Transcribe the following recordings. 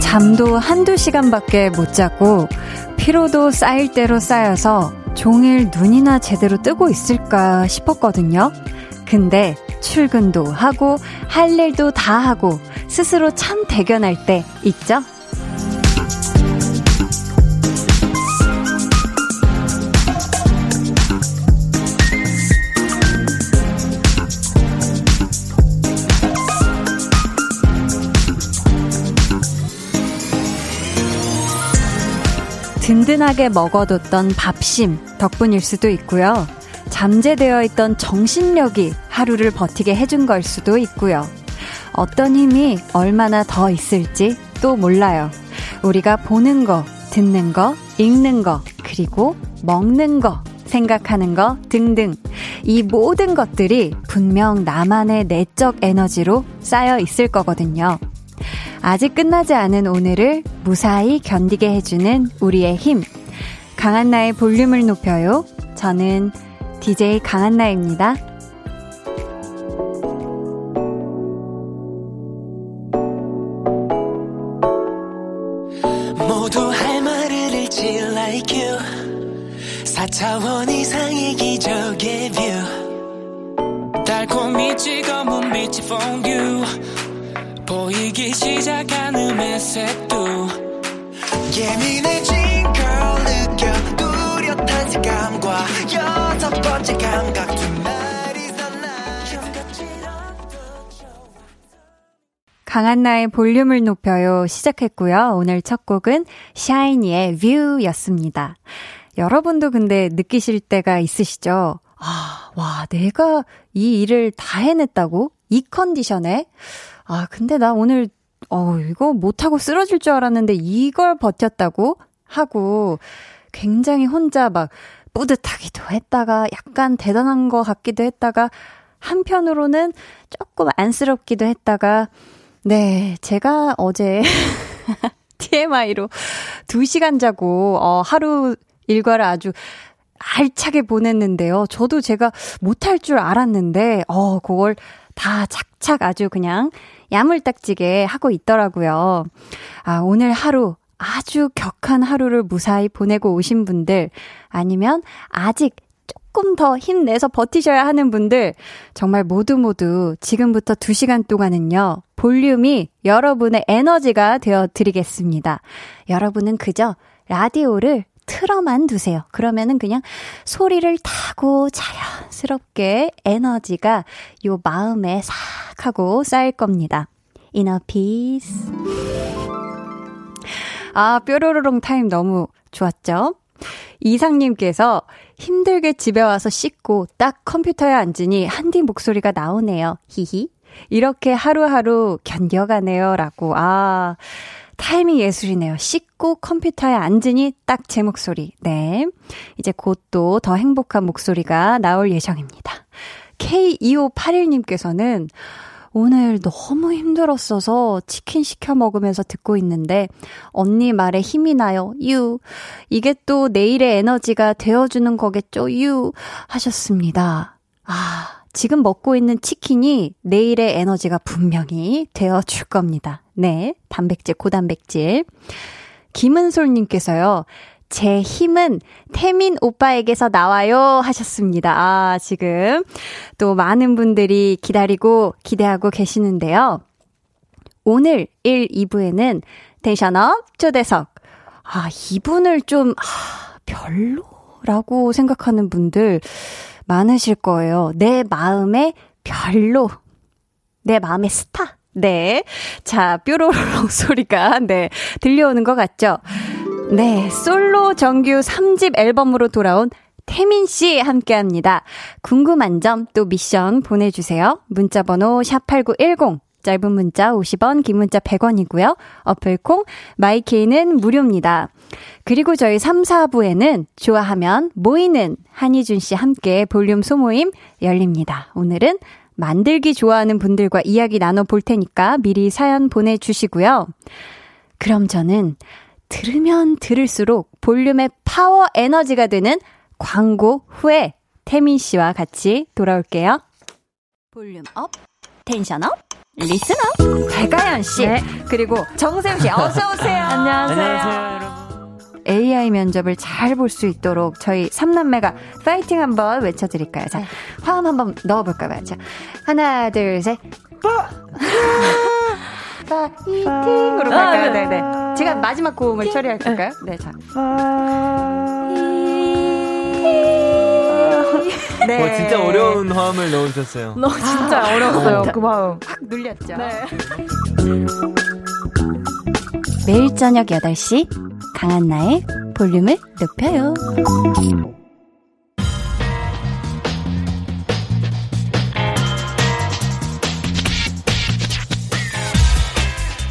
잠도 한두 시간밖에 못 자고 피로도 쌓일 대로 쌓여서 종일 눈이나 제대로 뜨고 있을까 싶었거든요. 근데 출근도 하고 할 일도 다 하고 스스로 참 대견할 때 있죠? 든든하게 먹어뒀던 밥심 덕분일 수도 있고요. 잠재되어 있던 정신력이 하루를 버티게 해준 걸 수도 있고요. 어떤 힘이 얼마나 더 있을지 또 몰라요. 우리가 보는 거, 듣는 거, 읽는 거, 그리고 먹는 거, 생각하는 거 등등. 이 모든 것들이 분명 나만의 내적 에너지로 쌓여 있을 거거든요. 아직 끝나지 않은 오늘을 무사히 견디게 해주는 우리의 힘. 강한나의 볼륨을 높여요. 저는 DJ 강한나입니다. 모두 할 말을 잃지 like you 4차원 이상의 기적의 뷰 달콤이 찍어문 빛이 for you 보이기 시작하는 매색도 예민해진 걸 느껴 뚜렷한 색감과 여섯 번째 감각 강한나의 볼륨을 높여요 시작했고요. 오늘 첫 곡은 샤이니의 뷰였습니다. 여러분도 근데 느끼실 때가 있으시죠? 아, 와, 내가 이 일을 다 해냈다고? 이 컨디션에? 아, 근데 나 오늘, 어, 이거 못하고 쓰러질 줄 알았는데 이걸 버텼다고 하고 굉장히 혼자 막 뿌듯하기도 했다가 약간 대단한 것 같기도 했다가 한편으로는 조금 안쓰럽기도 했다가 네, 제가 어제 TMI로 2시간 자고 어 하루 일과를 아주 알차게 보냈는데요. 저도 제가 못할 줄 알았는데 어 그걸 다 착착 아주 그냥 야물딱지게 하고 있더라고요. 아, 오늘 하루 아주 격한 하루를 무사히 보내고 오신 분들 아니면 아직 조금 더 힘내서 버티셔야 하는 분들 정말 모두 모두 지금부터 2시간 동안은요. 볼륨이 여러분의 에너지가 되어 드리겠습니다. 여러분은 그저 라디오를 틀어만 두세요. 그러면은 그냥 소리를 타고 자연스럽게 에너지가 요 마음에 싹 하고 쌓일 겁니다. inner peace. 아, 뾰로로롱 타임 너무 좋았죠? 이상님께서 힘들게 집에 와서 씻고 딱 컴퓨터에 앉으니 한디 목소리가 나오네요. 히히. 이렇게 하루하루 견뎌가네요. 라고. 아, 타이밍 예술이네요. 씻고 컴퓨터에 앉으니 딱 제 목소리. 네. 이제 곧 또 더 행복한 목소리가 나올 예정입니다. K2581님께서는 오늘 너무 힘들었어서 치킨 시켜 먹으면서 듣고 있는데 언니 말에 힘이 나요. 유. 이게 또 내일의 에너지가 되어주는 거겠죠. 유. 하셨습니다. 아. 지금 먹고 있는 치킨이 내일의 에너지가 분명히 되어줄 겁니다. 네. 단백질, 고단백질. 김은솔님께서요. 제 힘은 태민 오빠에게서 나와요 하셨습니다. 아, 지금 또 많은 분들이 기다리고 기대하고 계시는데요. 오늘 1, 2부에는 텐션업 초대석. 아, 이분을 좀, 아, 별로라고 생각하는 분들 많으실 거예요. 내 마음의 별로. 내 마음의 스타. 네. 자, 뾰로롱 소리가, 네, 들려오는 것 같죠? 네, 솔로 정규 3집 앨범으로 돌아온 태민 씨 함께 합니다. 궁금한 점 또 미션 보내주세요. 문자번호 샵8910. 짧은 문자 50원, 긴 문자 100원이고요. 어플콩, 마이케이는 무료입니다. 그리고 저희 3, 4부에는 좋아하면 모이는 한희준 씨 함께 볼륨 소모임 열립니다. 오늘은 만들기 좋아하는 분들과 이야기 나눠볼 테니까 미리 사연 보내주시고요. 그럼 저는 들으면 들을수록 볼륨의 파워 에너지가 되는 광고 후에 태민 씨와 같이 돌아올게요. volume up, tension up, up. 배가연 씨, 네. 그리고 정세훈 씨, 어서 오세요. 안녕하세요. 안녕하세요, 여러분. AI 면접을 잘 볼 수 있도록 저희 3남매가 파이팅 한번 외쳐드릴까요? 자, 네. 화음 한번 넣어볼까요? 자, 하나, 둘, 셋. 파이팅으로 갈까요? 네네. 네. 제가 마지막 고음을 처리할까요? 네, 자. 네. 와, 진짜 어려운 화음을 넣으셨어요. 너 진짜 아, 어려웠어요, 그 화음. 확 눌렸죠? 네. 매일 저녁 8시, 강한나의 볼륨을 높여요.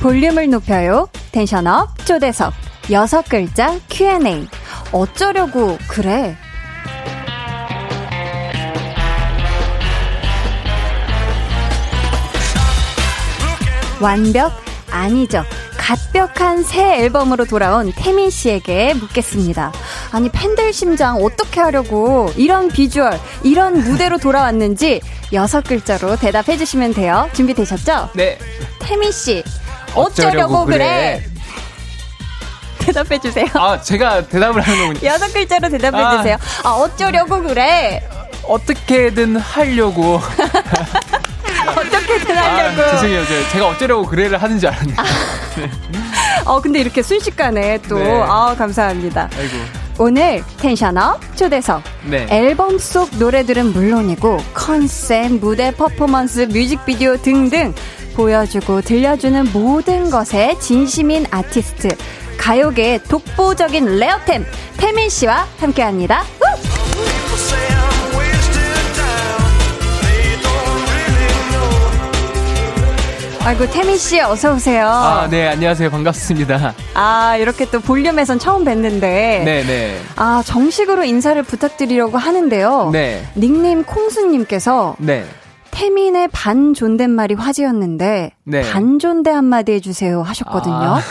볼륨을 높여요. 텐션업 초대석 여섯 글자 Q&A 어쩌려고 그래? 완벽 아니죠. 갓벽한 새 앨범으로 돌아온 태민 씨에게 묻겠습니다. 아니 팬들 심장 어떻게 하려고 이런 비주얼, 이런 무대로 돌아왔는지 여섯 글자로 대답해 주시면 돼요. 준비되셨죠? 네. 태민 씨 어쩌려고, 그래? 그래? 대답해 주세요. 아, 제가 대답을 하는 거군요. 여섯 글자로 대답해 아. 주세요. 아, 어쩌려고 그래? 어떻게든 하려고. 어떻게든 하려고. 아, 죄송해요. 제가 어쩌려고 그래를 하는 줄 알았네요. 네. 어, 근데 이렇게 순식간에 또, 네. 아, 감사합니다. 아이고. 오늘 tension up 초대석 네. 앨범 속 노래들은 물론이고 컨셉, 무대 퍼포먼스, 뮤직비디오 등등 보여주고 들려주는 모든 것에 진심인 아티스트 가요계의 독보적인 레어템 태민 씨와 함께합니다. 아이고 태민 씨 어서 오세요. 아, 네, 안녕하세요. 반갑습니다. 아, 이렇게 또 볼륨에선 처음 뵀는데 네, 네. 아, 정식으로 인사를 부탁드리려고 하는데요. 네. 닉네임 콩수 님께서 네. 태민의 반 존댓말이 화제였는데 네. 반 존대 한마디 해주세요 하셨거든요. 아.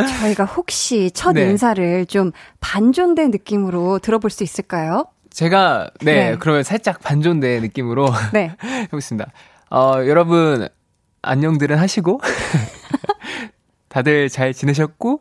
저희가 혹시 첫 네. 인사를 좀 반 존대 느낌으로 들어볼 수 있을까요? 제가 네, 네. 그러면 살짝 반 존대 느낌으로 네. 해보겠습니다. 어, 여러분 안녕들은 하시고 다들 잘 지내셨고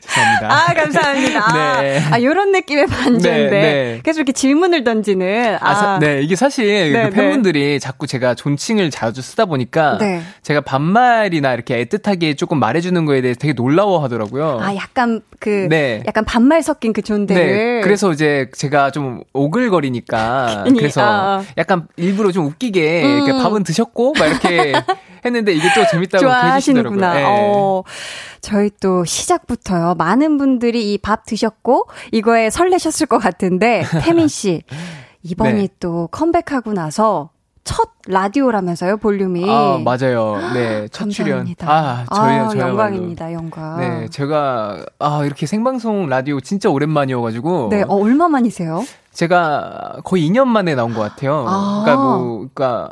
죄송합니다. 아 감사합니다. 네. 아 요런 느낌의 반전인데 네, 네. 계속 이렇게 질문을 던지는. 아, 아 사, 네 이게 사실 그 네, 네. 팬분들이 자꾸 제가 존칭을 자주 쓰다 보니까 네. 제가 반말이나 이렇게 애틋하게 조금 말해주는 거에 대해서 되게 놀라워 하더라고요. 아 약간 그 약간 반말 섞인 그 존대를. 그래서 이제 제가 좀 오글거리니까 그래서 아. 약간 일부러 좀 웃기게 음. 이렇게 밥은 드셨고 막 이렇게 했는데 이게 또 재밌다고 좋아하시는구나. 네. 어, 저희 또 시작부터요. 많은 분들이 이 밥 드셨고 이거에 설레셨을 것 같은데 태민 씨 이번이 네. 또 컴백하고 나서 첫 라디오라면서요, 볼륨이. 아, 맞아요. 네, 첫 출연. 아, 저희 아, 영광입니다, 영광. 네, 제가 아, 이렇게 생방송 라디오 진짜 오랜만이어 가지고 네, 어, 얼마 만이세요? 제가 거의 2년 만에 나온 것 같아요. 아. 그러니까 뭐 그러니까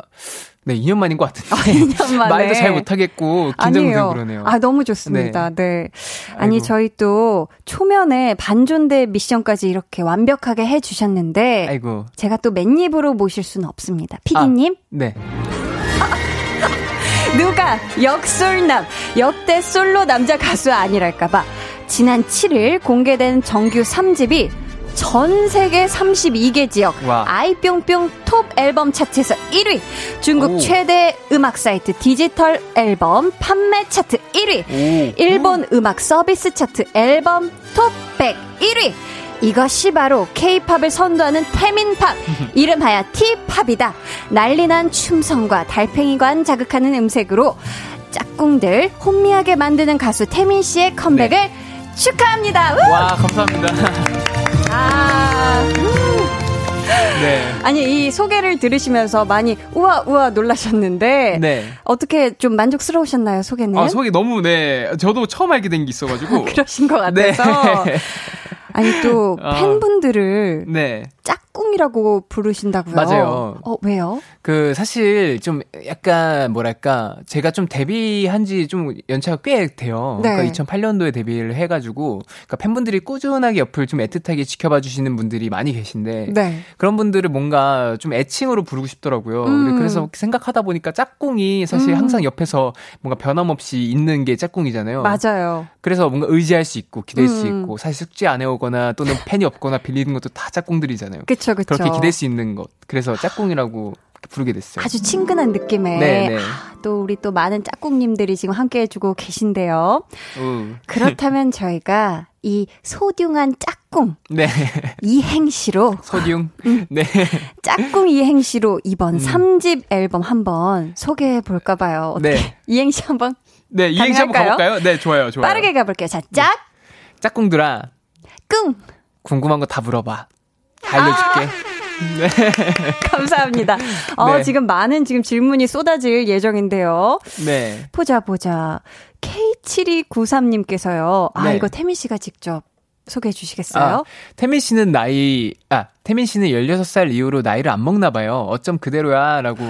네, 2년 만인 것 같은데. 아, 2년 만에. 말도 잘 못하겠고, 긴장도 그러네요. 아, 너무 좋습니다. 네. 네. 아니, 아이고. 저희 또 초면에 반존대 미션까지 이렇게 완벽하게 해주셨는데. 아이고. 제가 또 맨입으로 모실 수는 없습니다. 피디님. 아, 네. 누가 역솔남, 역대 솔로 남자 가수 아니랄까봐. 지난 7일 공개된 정규 3집이 전 세계 32개 지역 와. 아이뿅뿅 톱 앨범 차트에서 1위. 중국 오. 최대 음악 사이트 디지털 앨범 판매 차트 1위. 오. 일본 음악 서비스 차트 앨범 톱 100 1위. 이것이 바로 케이팝을 선도하는 태민팝. 이름하여 티팝이다. 난리난 춤성과 달팽이관 자극하는 음색으로 짝꿍들 혼미하게 만드는 가수 태민 씨의 컴백을 네. 축하합니다. 와, 감사합니다. 아. 네. 아니 이 소개를 들으시면서 많이 우와 우와 놀라셨는데 네. 어떻게 좀 만족스러우셨나요 소개는? 아 소개 너무 네 저도 처음 알게 된 게 있어가지고 그러신 것 같아서 네. 아니 또 아. 팬분들을 네. 짝꿍이라고 부르신다고요? 맞아요. 어, 왜요? 그 사실 좀 약간 뭐랄까 제가 좀 데뷔한 지 좀 연차가 꽤 돼요. 네. 그러니까 2008년도에 데뷔를 해 가지고 그러니까 팬분들이 꾸준하게 옆을 좀 애틋하게 지켜봐 주시는 분들이 많이 계신데 네. 그런 분들을 뭔가 좀 애칭으로 부르고 싶더라고요. 음. 그래서 생각하다 보니까 짝꿍이 사실 음. 항상 옆에서 뭔가 변함없이 있는 게 짝꿍이잖아요. 맞아요. 그래서 뭔가 의지할 수 있고 기댈 음. 수 있고 사실 숙제 안 해오거나 또는 팬이 없거나 빌리는 것도 다 짝꿍들이잖아요. 그렇죠, 그렇죠. 그렇게 기댈 수 있는 것. 그래서 짝꿍이라고 부르게 됐어요. 아주 친근한 느낌의 네, 네. 아, 또 우리 또 많은 짝꿍님들이 지금 함께 해주고 계신데요. 우. 그렇다면 저희가 이 소중한 짝꿍 네. 이행시로 소중 음. 네 짝꿍 이행시로 이번 음. 3집 앨범 한번 소개해 볼까 봐요. 어떻게 네. 이행시 한번 네 이행시 한번 가볼까요? 네 좋아요 좋아요. 빠르게 가볼게요. 자 짝. 짝꿍들아. 꿍. 궁금한 거 다 물어봐. 다 알려줄게. 아~ 네. 감사합니다. 어, 네. 지금 많은 지금 질문이 쏟아질 예정인데요. 네. 보자, 보자. K7293님께서요. 아, 네. 이거 태민 씨가 직접 소개해 주시겠어요? 아, 태민 씨는 나이, 아, 태민 씨는 16살 이후로 나이를 안 먹나 봐요. 어쩜 그대로야. 라고.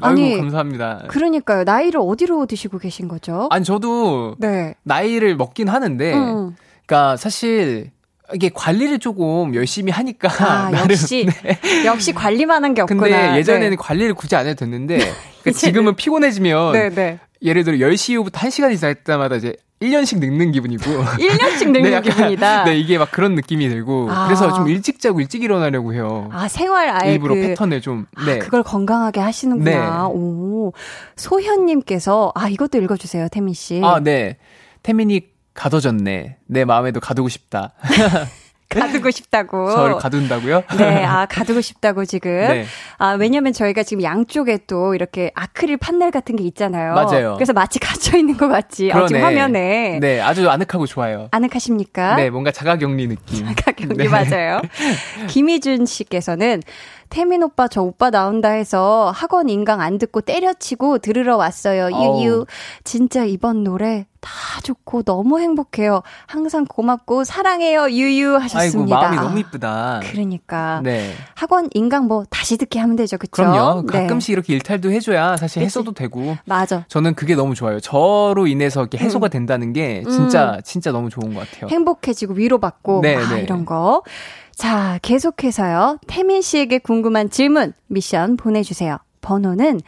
아니, 아이고, 감사합니다. 그러니까요. 나이를 어디로 드시고 계신 거죠? 아니, 저도 네. 나이를 먹긴 하는데, 음. 그러니까 사실 이게 관리를 조금 열심히 하니까 아, 나름, 역시 네. 역시 관리만 한 게 없구나. 근데 예전에는 네. 관리를 굳이 안 해도 됐는데 그러니까 지금은 피곤해지면 네, 네. 예를 들어 10시 이후부터 1시간 이상 했다마다 이제 1년씩 늙는 기분이고 1년씩 늙는 네, 약간, 기분이다. 네, 이게 막 그런 느낌이 들고 아. 그래서 좀 일찍 자고 일찍 일어나려고 해요. 아, 생활 아예 일부러 그, 패턴을 좀 아, 네. 아, 그걸 건강하게 하시는구나. 네. 오. 소현 님께서 아, 이것도 읽어 주세요, 태민 씨. 아, 네. 태민이 가둬졌네. 내 마음에도 가두고 싶다. 가두고 싶다고. 저를 가둔다고요? 네, 아, 가두고 싶다고 지금. 네. 아, 왜냐면 저희가 지금 양쪽에 또 이렇게 아크릴 판넬 같은 게 있잖아요. 맞아요. 그래서 마치 갇혀 있는 것 같지. 어, 지금 화면에. 네, 아주 아늑하고 좋아요. 아늑하십니까? 네, 뭔가 자가격리 느낌. 자가격리 네. 맞아요. 김희준 씨께서는 태민 오빠 저 오빠 나온다 해서 학원 인강 안 듣고 때려치고 들으러 왔어요. 유유. 진짜 이번 노래 다 좋고 너무 행복해요. 항상 고맙고 사랑해요. 유유 하셨습니다. 아이고 마음이 너무 이쁘다. 그러니까 네. 학원 인강 뭐 다시 듣게 하면 되죠. 그렇죠? 그럼요. 네. 가끔씩 네. 이렇게 일탈도 해줘야 사실 그치? 해소도 되고. 맞아. 저는 그게 너무 좋아요. 저로 인해서 이렇게 해소가 음. 된다는 게 진짜 음. 진짜 너무 좋은 것 같아요. 행복해지고 위로받고 네, 아, 네. 이런 거. 자, 계속해서요. 태민 씨에게 궁금한 질문, 미션 보내주세요. 번호는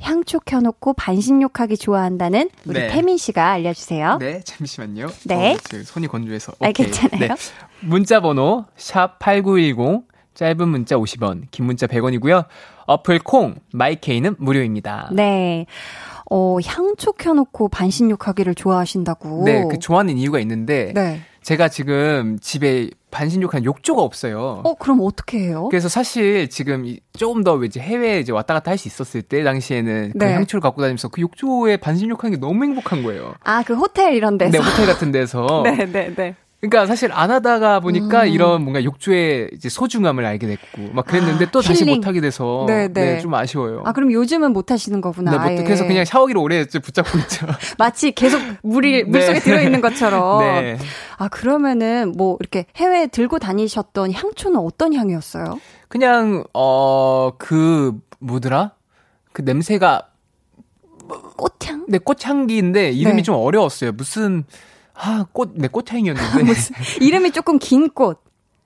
향초 켜놓고 반신욕하기 좋아한다는 우리 네. 태민 씨가 알려주세요. 네, 잠시만요. 네. 어, 손이 건조해서. 아, 괜찮아요. 네. 문자 번호 샵8910 짧은 문자 50원, 긴 문자 100원이고요. 어플 콩, 마이케이는 무료입니다. 네. 어, 향초 켜놓고 반신욕하기를 좋아하신다고. 네, 그 좋아하는 이유가 있는데 네. 제가 지금 집에 반신욕한 욕조가 없어요. 어, 그럼 어떻게 해요? 그래서 사실 지금 조금 더 이제 해외에 이제 왔다 갔다 할 수 있었을 때 당시에는 그 네. 그 향초를 갖고 다니면서 그 욕조에 반신욕하는 게 너무 행복한 거예요. 아, 그 호텔 이런 데서. 네, 호텔 같은 데서. 네, 네, 네. 그러니까 사실 안 하다가 보니까 음. 이런 뭔가 욕조의 이제 소중함을 알게 됐고 막 그랬는데 아, 또 다시 못 하게 돼서 네, 네. 네, 좀 아쉬워요. 아 그럼 요즘은 못 하시는 거구나. 네, 못, 그래서 그냥 샤워기를 오래 붙잡고 있죠. 마치 계속 물이 네. 물속에 들어 있는 것처럼. 네. 아 그러면은 뭐 이렇게 해외에 들고 다니셨던 향초는 어떤 향이었어요? 그냥 어 그 뭐더라? 그 냄새가 꽃향? 네, 꽃향기인데 이름이 네. 좀 어려웠어요. 무슨 아, 꽃, 네, 꽃향이었는데. 무슨, 이름이 조금 긴 꽃.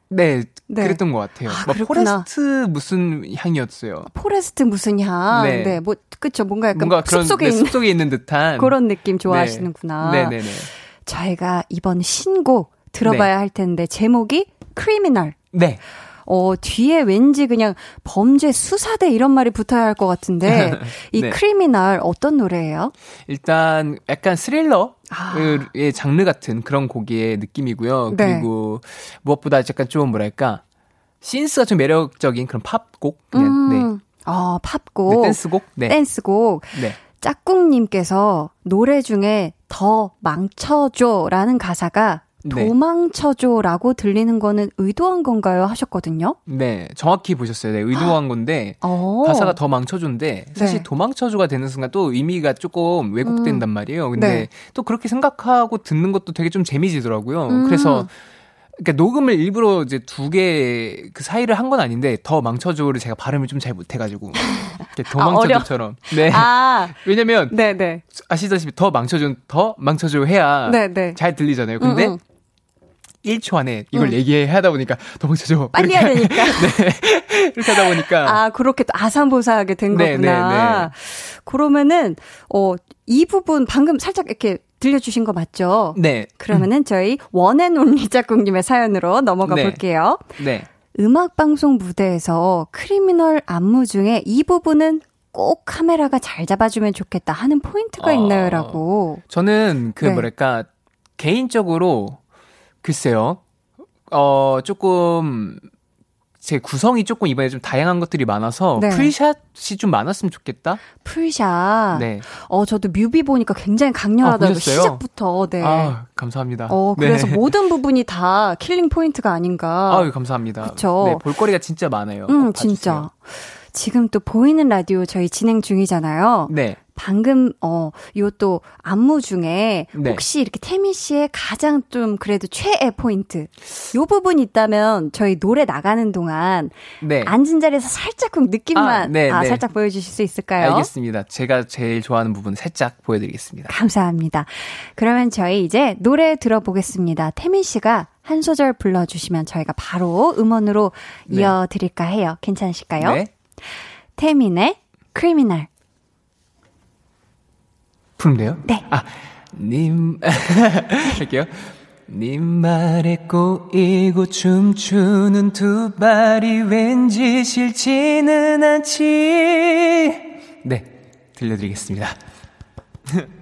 네, 네. 그랬던 것 같아요. 아, 막 forest 무슨 향이었어요. forest 무슨 향. 네, 네 뭐 그쵸 뭔가 약간 뭔가 그런, 숲속에 네, 있는 숲속에 있는 듯한 그런 느낌 좋아하시는구나. 네, 네, 네. 저희가 이번 신곡 들어봐야 네. 할 텐데 제목이 criminal. 네. 어, 뒤에 왠지 그냥 범죄 수사대 이런 말이 붙어야 할 것 같은데, 이 네. criminal 어떤 노래예요? 일단 약간 스릴러 의 아. 장르 같은 그런 곡의 느낌이고요. 네. 그리고 무엇보다 약간 좀 뭐랄까, 신스가 좀 매력적인 그런 팝곡? 그냥, 음. 네. 아, 팝곡. 네, 댄스곡? 네. 댄스곡. 네. 짝꿍님께서 노래 중에 더 망쳐줘라는 가사가 네. 도망쳐줘라고 들리는 거는 의도한 건가요? 하셨거든요. 네, 정확히 보셨어요. 네, 의도한 건데 오. 어. 가사가 더 망쳐줘인데 사실 네. 도망쳐줘가 되는 순간 또 의미가 조금 왜곡된단 음. 말이에요. 근데 네. 또 그렇게 생각하고 듣는 것도 되게 좀 재미지더라고요. 음. 그래서 그러니까 녹음을 일부러 이제 두 개 그 사이를 한 건 아닌데 더 망쳐줘를 제가 발음을 좀 잘 못해가지고 더 아, 망쳐줘처럼. 네. 아, 왜냐면 네네. 네. 아시다시피 더 망쳐줘 더 망쳐줘 해야 네네. 네. 잘 들리잖아요. 근데 음, 음. 1초 안에 이걸 응. 얘기해야 하다 보니까 너무 쳐줘. 빨리 해야 되니까. 네. 이렇게 하다 보니까. 아, 그렇게 또 아산보사하게 된 네, 거구나. 네, 네. 그러면은, 어, 이 부분 방금 살짝 이렇게 들려주신 거 맞죠? 네. 그러면은 저희 one and only 짝꿍님의 사연으로 넘어가 네. 볼게요. 네. 음악방송 무대에서 criminal 안무 중에 이 부분은 꼭 카메라가 잘 잡아주면 좋겠다 하는 포인트가 어, 있나요? 라고. 저는 그 네. 뭐랄까, 개인적으로 글쎄요. 어, 조금 제 구성이 조금 이번에 좀 다양한 것들이 많아서 네. full shot이 좀 많았으면 좋겠다. full shot. 네. 어 저도 뮤비 보니까 굉장히 강렬하다고 아, 시작부터. 네. 아 감사합니다. 어 그래서 네. 모든 부분이 다 killing point가 아닌가. 아 감사합니다. 그렇죠. 네, 볼거리가 진짜 많아요. 음 진짜. 지금 또 보이는 라디오 저희 진행 중이잖아요. 네. 방금 어 요 또 안무 중에 네. 혹시 이렇게 태민 씨의 가장 좀 그래도 최애 포인트 요 부분 있다면 저희 노래 나가는 동안 네. 앉은 자리에서 살짝 그 느낌만 아, 네, 아, 네. 살짝 보여주실 수 있을까요? 알겠습니다. 제가 제일 좋아하는 부분 살짝 보여드리겠습니다. 감사합니다. 그러면 저희 이제 노래 들어보겠습니다. 태민 씨가 한 소절 불러주시면 저희가 바로 음원으로 네. 이어드릴까 해요. 괜찮으실까요? 네. 태민의 크리미널 부르면 돼요? 네. 아, 님, 할게요. 님 말에 꼬이고 춤추는 두 발이 왠지 싫지는 않지. 네, 들려드리겠습니다.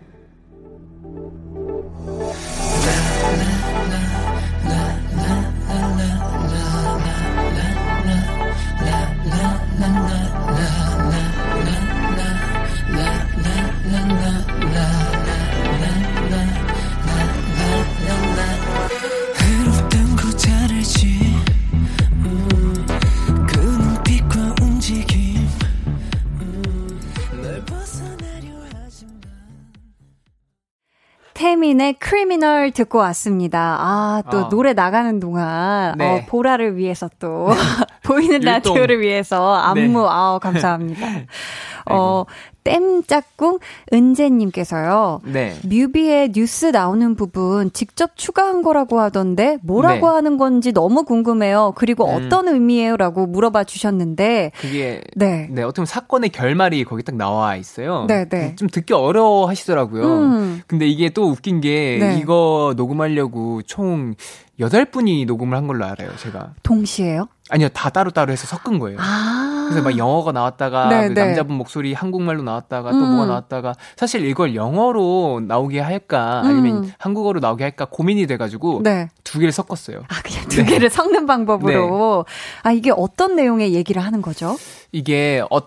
태민의 크리미널 듣고 왔습니다. 아, 또 어. 노래 나가는 동안 네. 어, 보라를 위해서 또 보이는 라디오를 위해서 안무 네. 아, 감사합니다. 어, 땜짝꿍 은재님께서요. 네. 뮤비에 뉴스 나오는 부분 직접 추가한 거라고 하던데 뭐라고 네. 하는 건지 너무 궁금해요. 그리고 음. 어떤 의미예요라고 물어봐 주셨는데 그게 네. 네, 어떻게 보면 사건의 결말이 거기 딱 나와 있어요. 네, 네. 좀 듣기 어려워 하시더라고요. 음. 근데 이게 또 웃긴 게 네. 이거 녹음하려고 총 8분이 녹음을 한 걸로 알아요, 제가. 동시에요? 아니요, 다 따로따로 해서 섞은 거예요. 아. 그래서 막 영어가 나왔다가 네, 그 네. 남자분 목소리 한국말로 나왔다가 또 음. 뭐가 나왔다가 사실 이걸 영어로 나오게 할까 아니면 음. 한국어로 나오게 할까 고민이 돼가지고 네. 두 개를 섞었어요. 아 그냥 두 네. 개를 섞는 방법으로. 네. 아 이게 어떤 내용의 얘기를 하는 거죠? 이게 어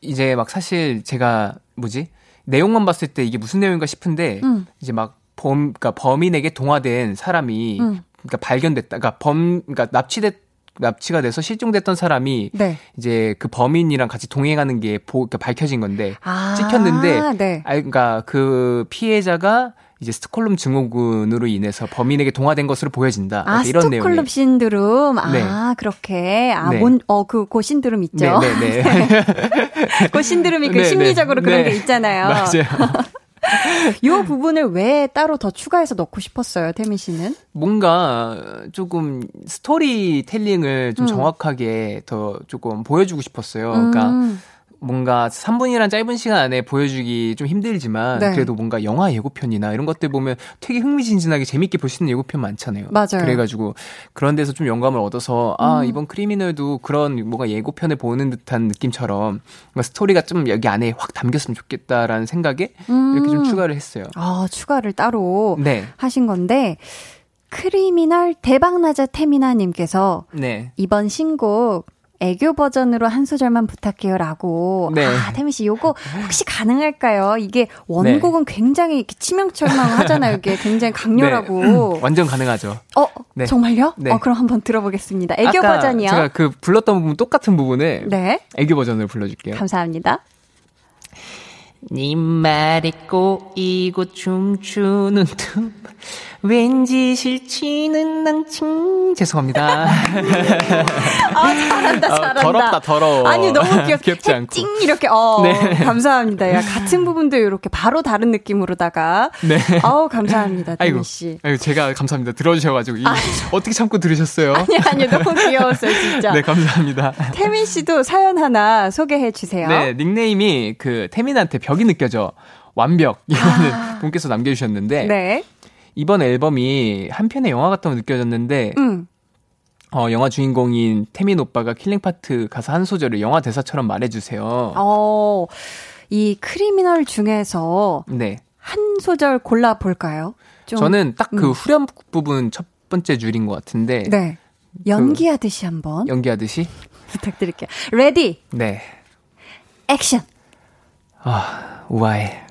이제 막 사실 제가 뭐지 내용만 봤을 때 이게 무슨 내용인가 싶은데 음. 이제 막 범, 그러니까 범인에게 동화된 사람이 음. 그러니까 발견됐다. 그러니까 범, 그러니까 납치됐 납치가 돼서 실종됐던 사람이 네. 이제 그 범인이랑 같이 동행하는 게 보, 그러니까 밝혀진 건데 아, 찍혔는데 네. 아 그러니까 그 피해자가 이제 스톡홀름 증후군으로 인해서 범인에게 동화된 것으로 보여진다. 아, 이런 스톡홀름 내용이. 신드롬. 아, 네. 그렇게. 아, 네. 뭔, 어, 그, 고 신드롬 있죠. 네, 네, 네. 고 신드롬이 그 네, 네. 심리적으로 그런 게 있잖아요. 맞아요. 이 부분을 왜 따로 더 추가해서 넣고 싶었어요, 태민 씨는? 뭔가 조금 스토리텔링을 좀 음. 정확하게 더 조금 보여주고 싶었어요. 그러니까 음. 뭔가 3분이란 짧은 시간 안에 보여주기 좀 힘들지만 네. 그래도 뭔가 영화 예고편이나 이런 것들 보면 되게 흥미진진하게 재밌게 볼 수 있는 예고편 많잖아요. 맞아요. 그래가지고 그런 데서 좀 영감을 얻어서 아 음. 이번 크리미널도 그런 뭔가 예고편을 보는 듯한 느낌처럼 스토리가 좀 여기 안에 확 담겼으면 좋겠다라는 생각에 음. 이렇게 좀 추가를 했어요. 아 추가를 따로 네. 하신 건데 크리미널 대박나자 태미나님께서 네. 이번 신곡 애교 버전으로 한 소절만 부탁해요라고. 네. 아, 태민 씨, 요거 혹시 가능할까요? 이게 원곡은 네. 굉장히 이렇게 치명철망하잖아요. 이게 굉장히 강렬하고. 네. 완전 가능하죠. 어, 네. 정말요? 네. 어, 그럼 한번 들어보겠습니다. 애교 버전이요. 제가 그 불렀던 부분 똑같은 부분을 네. 애교 버전을 불러 줄게요. 감사합니다. 네 말에 꼬이고 춤추는 틈 왠지 싫지는 않지 죄송합니다. 아 잘한다 어, 잘한다. 어, 더럽다 더러워. 아니 너무 귀엽, 귀엽지 않고. 찡 이렇게 어 네. 감사합니다. 야 같은 부분도 이렇게 바로 다른 느낌으로다가. 네. 아우 감사합니다 태민 씨. 아이고 제가 감사합니다. 들어주셔가지고 아. 어떻게 참고 들으셨어요? 아니 아니 너무 귀여웠어요 진짜. 네 감사합니다. 태민 씨도 사연 하나 소개해 주세요. 네 닉네임이 그 태민한테 벽이 느껴져. 완벽이라는 아. 분께서 남겨주셨는데 네. 이번 앨범이 한 편의 영화 같다고 느껴졌는데 음. 어, 영화 주인공인 태민 오빠가 killing part 가사 한 소절을 영화 대사처럼 말해주세요. 어, 이 criminal 중에서 네. 한 소절 골라 볼까요? 저는 딱그 음. 후렴 부분 첫 번째 줄인 것 같은데. 네. 그 연기하듯이 그, 한번. 연기하듯이? 부탁드릴게요. ready. 네. 액션. 아, 우아해.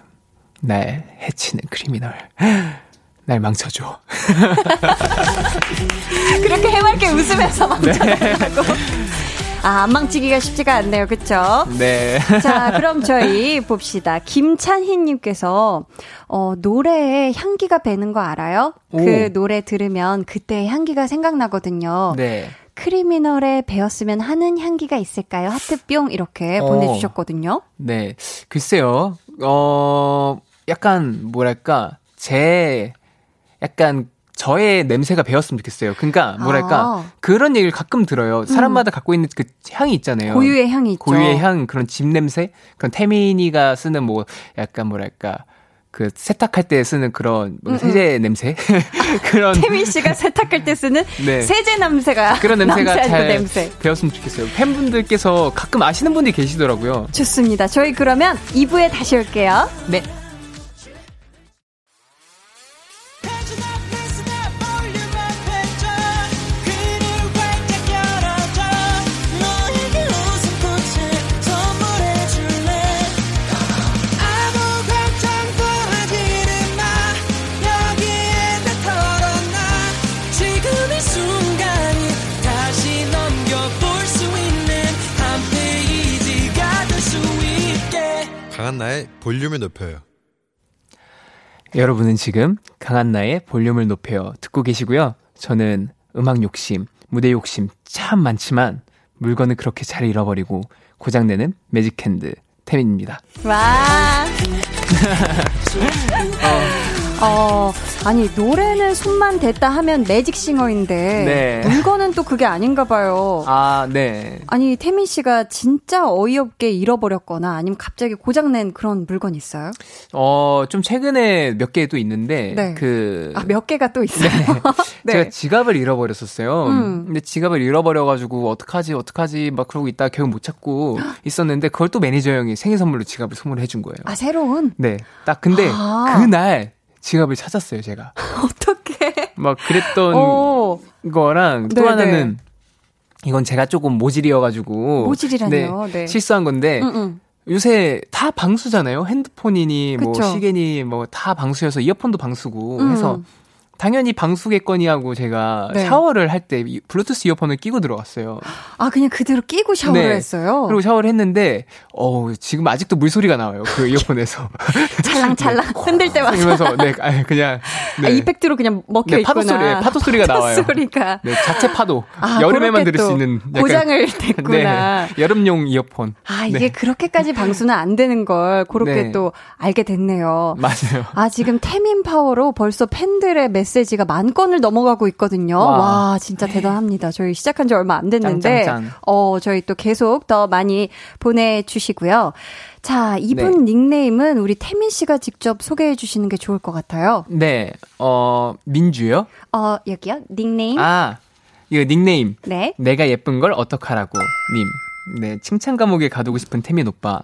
날 해치는 criminal. 날 망쳐줘. 그렇게 해맑게 웃으면서 망쳐달라고. 네. 아, 안 망치기가 쉽지가 않네요. 그쵸? 네. 자, 그럼 저희 봅시다. 김찬희님께서, 어, 노래에 향기가 배는 거 알아요? 오. 그 노래 들으면 그때 향기가 생각나거든요. 네. 크리미널에 배웠으면 하는 향기가 있을까요? 하트뿅 이렇게 어. 보내주셨거든요. 네. 글쎄요. 어, 약간, 뭐랄까, 제 약간 저의 냄새가 배웠으면 좋겠어요. 그러니까 뭐랄까 아. 그런 얘기를 가끔 들어요. 사람마다 음. 갖고 있는 그 향이 있잖아요. 고유의 향이 있죠. 고유의 향 그런 집 냄새. 그런 태민이가 쓰는 뭐 약간 뭐랄까 그 세탁할 때 쓰는 그런 뭐 음, 음. 세제 냄새 그런 태민 씨가 세탁할 때 쓰는 네. 세제 냄새가 그런 냄새가 잘 냄새. 배웠으면 좋겠어요. 팬분들께서 가끔 아시는 분들이 계시더라고요. 좋습니다. 저희 그러면 2부에 다시 올게요. 네. 강한나의 볼륨을 높여요. 여러분은 지금 강한나의 볼륨을 높여요 듣고 계시고요. 저는 음악 욕심, 무대 욕심 참 많지만 물건을 그렇게 잘 잃어버리고 고장내는 매직핸드 태민입니다. 와. 어. 어, 아니 노래는 손만 댔다 하면 매직싱어인데 네. 물건은 또 그게 아닌가 봐요. 아, 네. 아니 태민 씨가 진짜 어이없게 잃어버렸거나 아니면 갑자기 고장낸 그런 물건 있어요? 어, 좀 최근에 몇 개도 있는데 네. 그 아, 몇 개가 또 있어요. 네. 네. 제가 지갑을 잃어버렸었어요. 음. 근데 지갑을 잃어버려가지고 어떡하지 어떡하지 막 그러고 있다 결국 못 찾고 있었는데 그걸 또 매니저 형이 생일 선물로 지갑을 선물해 준 거예요. 아 새로운? 네. 딱 근데 아. 그날 지갑을 찾았어요, 제가. 어떻게? 막 그랬던 오. 거랑 또 네네. 하나는 이건 제가 조금 모질이어가지고. 모질이라뇨? 네, 네. 실수한 건데. 음음. 음. 요새 다 방수잖아요. 핸드폰이니 뭐 그쵸? 시계니 뭐 다 방수여서 이어폰도 방수고 음. 해서 당연히 방수겠거니하고 제가 네. 샤워를 할 때 블루투스 이어폰을 끼고 들어갔어요. 아 그냥 그대로 끼고 샤워를 네. 했어요. 그리고 샤워를 했는데 어 지금 아직도 물 소리가 나와요. 그 이어폰에서 찰랑찰랑 네. 흔들 때마다. 그러면서 네 아니, 그냥 네. 아, 이펙트로 그냥 먹혀 네, 있구나. 파도 소리, 네, 파도 소리가 파도 나와요. 소리가. 네, 자체 파도. 아, 여름에만 들을 수 있는 약간, 고장을 냈구나. 네, 여름용 이어폰. 아 이게 그렇게까지 방수는 안 되는 걸 그렇게 또 알게 됐네요. 맞아요. 아 지금 태민 파워로 벌써 팬들의 메 시지가 만 건을 넘어가고 있거든요. 와, 와 진짜 대단합니다. 저희 시작한 지 얼마 안 됐는데, 짱짱짱. 어, 저희 또 계속 더 많이 보내주시고요. 자, 이분 네. 닉네임은 우리 태민 씨가 직접 소개해 주시는 게 좋을 것 같아요. 네, 어, 민주요? 어, 여기요? 닉네임? 아, 이거 닉네임. 네. 내가 예쁜 걸 어떡하라고, 님. 네, 칭찬 감옥에 가두고 싶은 태민 오빠.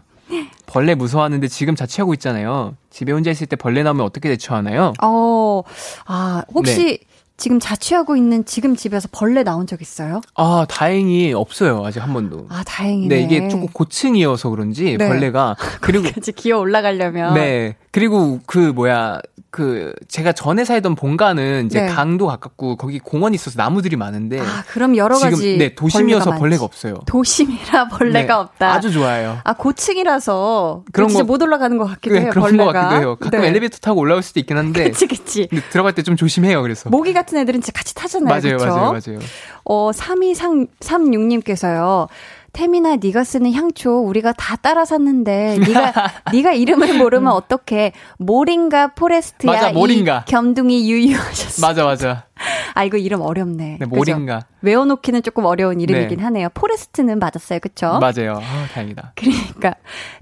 벌레 무서워하는데 지금 자취하고 있잖아요. 집에 혼자 있을 때 벌레 나오면 어떻게 대처하나요? 어, 아, 혹시 네. 지금 자취하고 있는 지금 집에서 벌레 나온 적 있어요? 아, 다행히 없어요. 아직 한 번도. 아, 다행이네. 네, 이게 조금 고층이어서 그런지 네. 벌레가 그리고 같이 기어 올라가려면 네. 그리고 그 뭐야 그 제가 전에 살던 본가는 이제 네. 강도 가깝고 거기 공원이 있어서 나무들이 많은데 아 그럼 여러 지금, 가지 네 도심이어서 벌레가, 벌레가 없어요. 도심이라 벌레가 네, 없다. 아주 좋아요. 아 고층이라서 그런 거, 못 올라가는 것 같기도 네, 해요. 그런 벌레가. 것 같기도 해요. 가끔 네. 엘리베이터 타고 올라올 수도 있긴 한데. 그치 그치. 들어갈 때 좀 조심해요. 그래서 모기 같은 애들은 같이 타잖아요. 맞아요, 그쵸? 맞아요, 맞아요. 어 3236님께서요. 태민아 네가 쓰는 향초 우리가 다 따라 샀는데 네가 네가 이름을 모르면 어떡해? moringa forest야. 맞아, moringa. 겸둥이 유유하셨어. 맞아 맞아. 아 이거 이름 어렵네. 네, moringa. 그죠? 외워놓기는 조금 어려운 이름이긴 네. 하네요. forest는 맞았어요. 그쵸? 맞아요. 아, 다행이다. 그러니까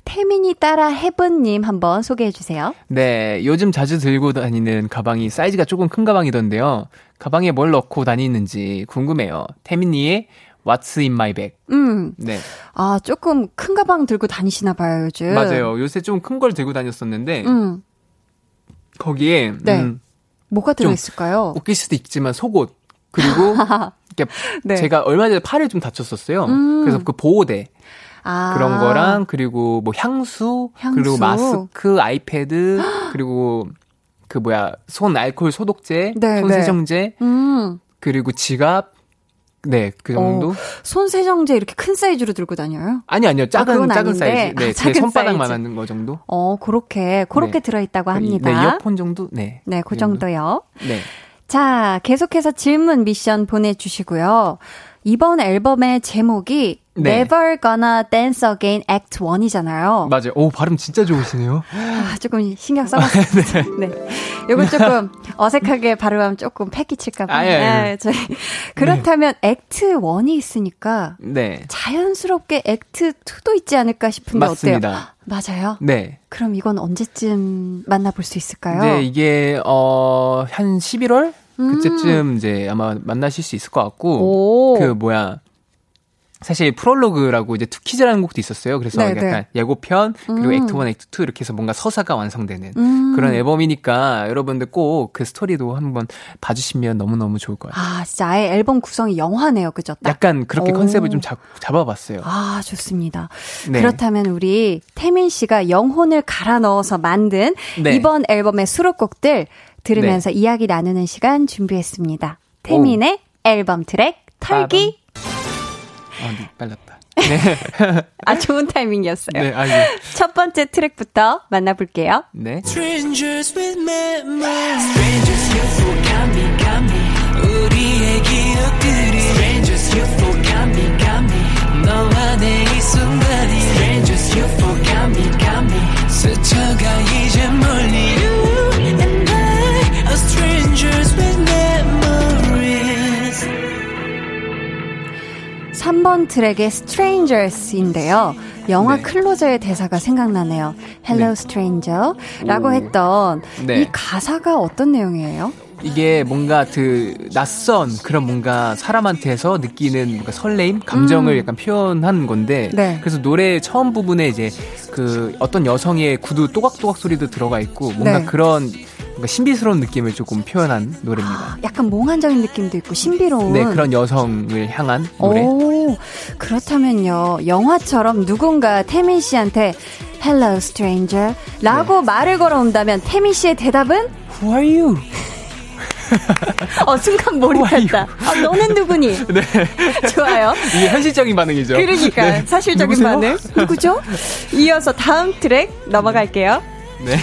태민이 따라 heaven님 한번 소개해 주세요. 네 요즘 자주 들고 다니는 가방이 사이즈가 조금 큰 가방이던데요. 가방에 뭘 넣고 다니는지 궁금해요. 태민이의 What's in my bag? 음. 네. 아, 조금 큰 가방 들고 다니시나 봐요, 요즘. 맞아요. 요새 좀 큰 걸 들고 다녔었는데, 음. 거기에, 네. 음, 뭐가 들어있을까요? 웃길 수도 있지만 속옷, 그리고, 네. 제가 얼마 전에 팔을 좀 다쳤었어요. 음. 그래서 그 보호대. 아. 그런 거랑, 그리고 뭐 향수, 향수. 그리고 마스크, 아이패드, 그리고 그 뭐야, 손 알코올 소독제, 네, 손 네. 세정제, 네. 그리고 지갑, 네, 그 정도. 어, 손 세정제 이렇게 큰 사이즈로 들고 다녀요? 아니 아니요, 작은 아, 작은 사이즈. 네, 아, 제 손바닥만 하는 거 정도. 어, 그렇게 그렇게 네. 들어 있다고 합니다. 네, 이어폰 정도. 네. 네, 그 정도요. 네. 자, 계속해서 질문 미션 보내 주시고요. 이번 앨범의 제목이 네. Never Gonna Dance Again Act 1이잖아요. 맞아요. 오, 발음 진짜 좋으시네요. 아, 조금 신경 써봤습니다. 네. 네. 요거 조금 어색하게 발음하면 조금 패기 칠까봐. 아, 예, 예. 네, 저희. 그렇다면 네. 액트 1이 있으니까. 네. 자연스럽게 액트 2도 있지 않을까 싶은데 맞습니다. 어때요? 맞아요? 네. 그럼 이건 언제쯤 만나볼 수 있을까요? 네, 이게, 어, 한 11월? 그때쯤 음. 이제 아마 만나실 수 있을 것 같고. 오. 그 뭐야. 사실 프롤로그라고 이제 2 kids라는 곡도 있었어요. 그래서. 약간 네. 예고편 그리고 음. act 1, act 2 이렇게 해서 뭔가 서사가 완성되는 음. 그런 앨범이니까 여러분들 꼭 그 스토리도 한번 봐주시면 너무너무 좋을 것 같아요. 아 진짜 아예 앨범 구성이 영화네요. 그죠? 딱. 약간 그렇게 오. 컨셉을 좀 잡, 잡아봤어요. 아 좋습니다. 네. 그렇다면 우리 태민 씨가 영혼을 갈아 넣어서 만든 네. 이번 앨범의 수록곡들 들으면서 네. 이야기 나누는 시간 준비했습니다. 태민의 오. 앨범 트랙 털기 아, 네, 빨랐다. 네. 아, 좋은 타이밍이었어요. 네, 아, 예. 첫 번째 트랙부터 만나볼게요. 네. 스쳐가 이제 멀리 3번 트랙의 Strangers인데요. 영화 네. 클로저의 대사가 생각나네요. Hello 네. Stranger 라고 했던 네. 이 가사가 어떤 내용이에요? 이게 뭔가 그 낯선 그런 뭔가 사람한테서 느끼는 뭔가 설레임, 감정을 음. 약간 표현한 건데 네. 그래서 노래 처음 부분에 이제 그 어떤 여성의 구두 또각또각 소리도 들어가 있고 뭔가 네. 그런 뭔가 신비스러운 느낌을 조금 표현한 노래입니다. 아, 약간 몽환적인 느낌도 있고 신비로운. 네, 그런 여성을 향한 노래. 오, 그렇다면요. 영화처럼 누군가 태민 씨한테 Hello stranger 라고 네. 말을 걸어온다면 태민 씨의 대답은 Who are you? 어, 순간 몰입했다. 아, 너는 누구니? 네. 좋아요. 이게 현실적인 반응이죠. 그러니까, 네. 사실적인 누구세요? 반응. 누구죠? 이어서 다음 트랙 넘어갈게요. 네.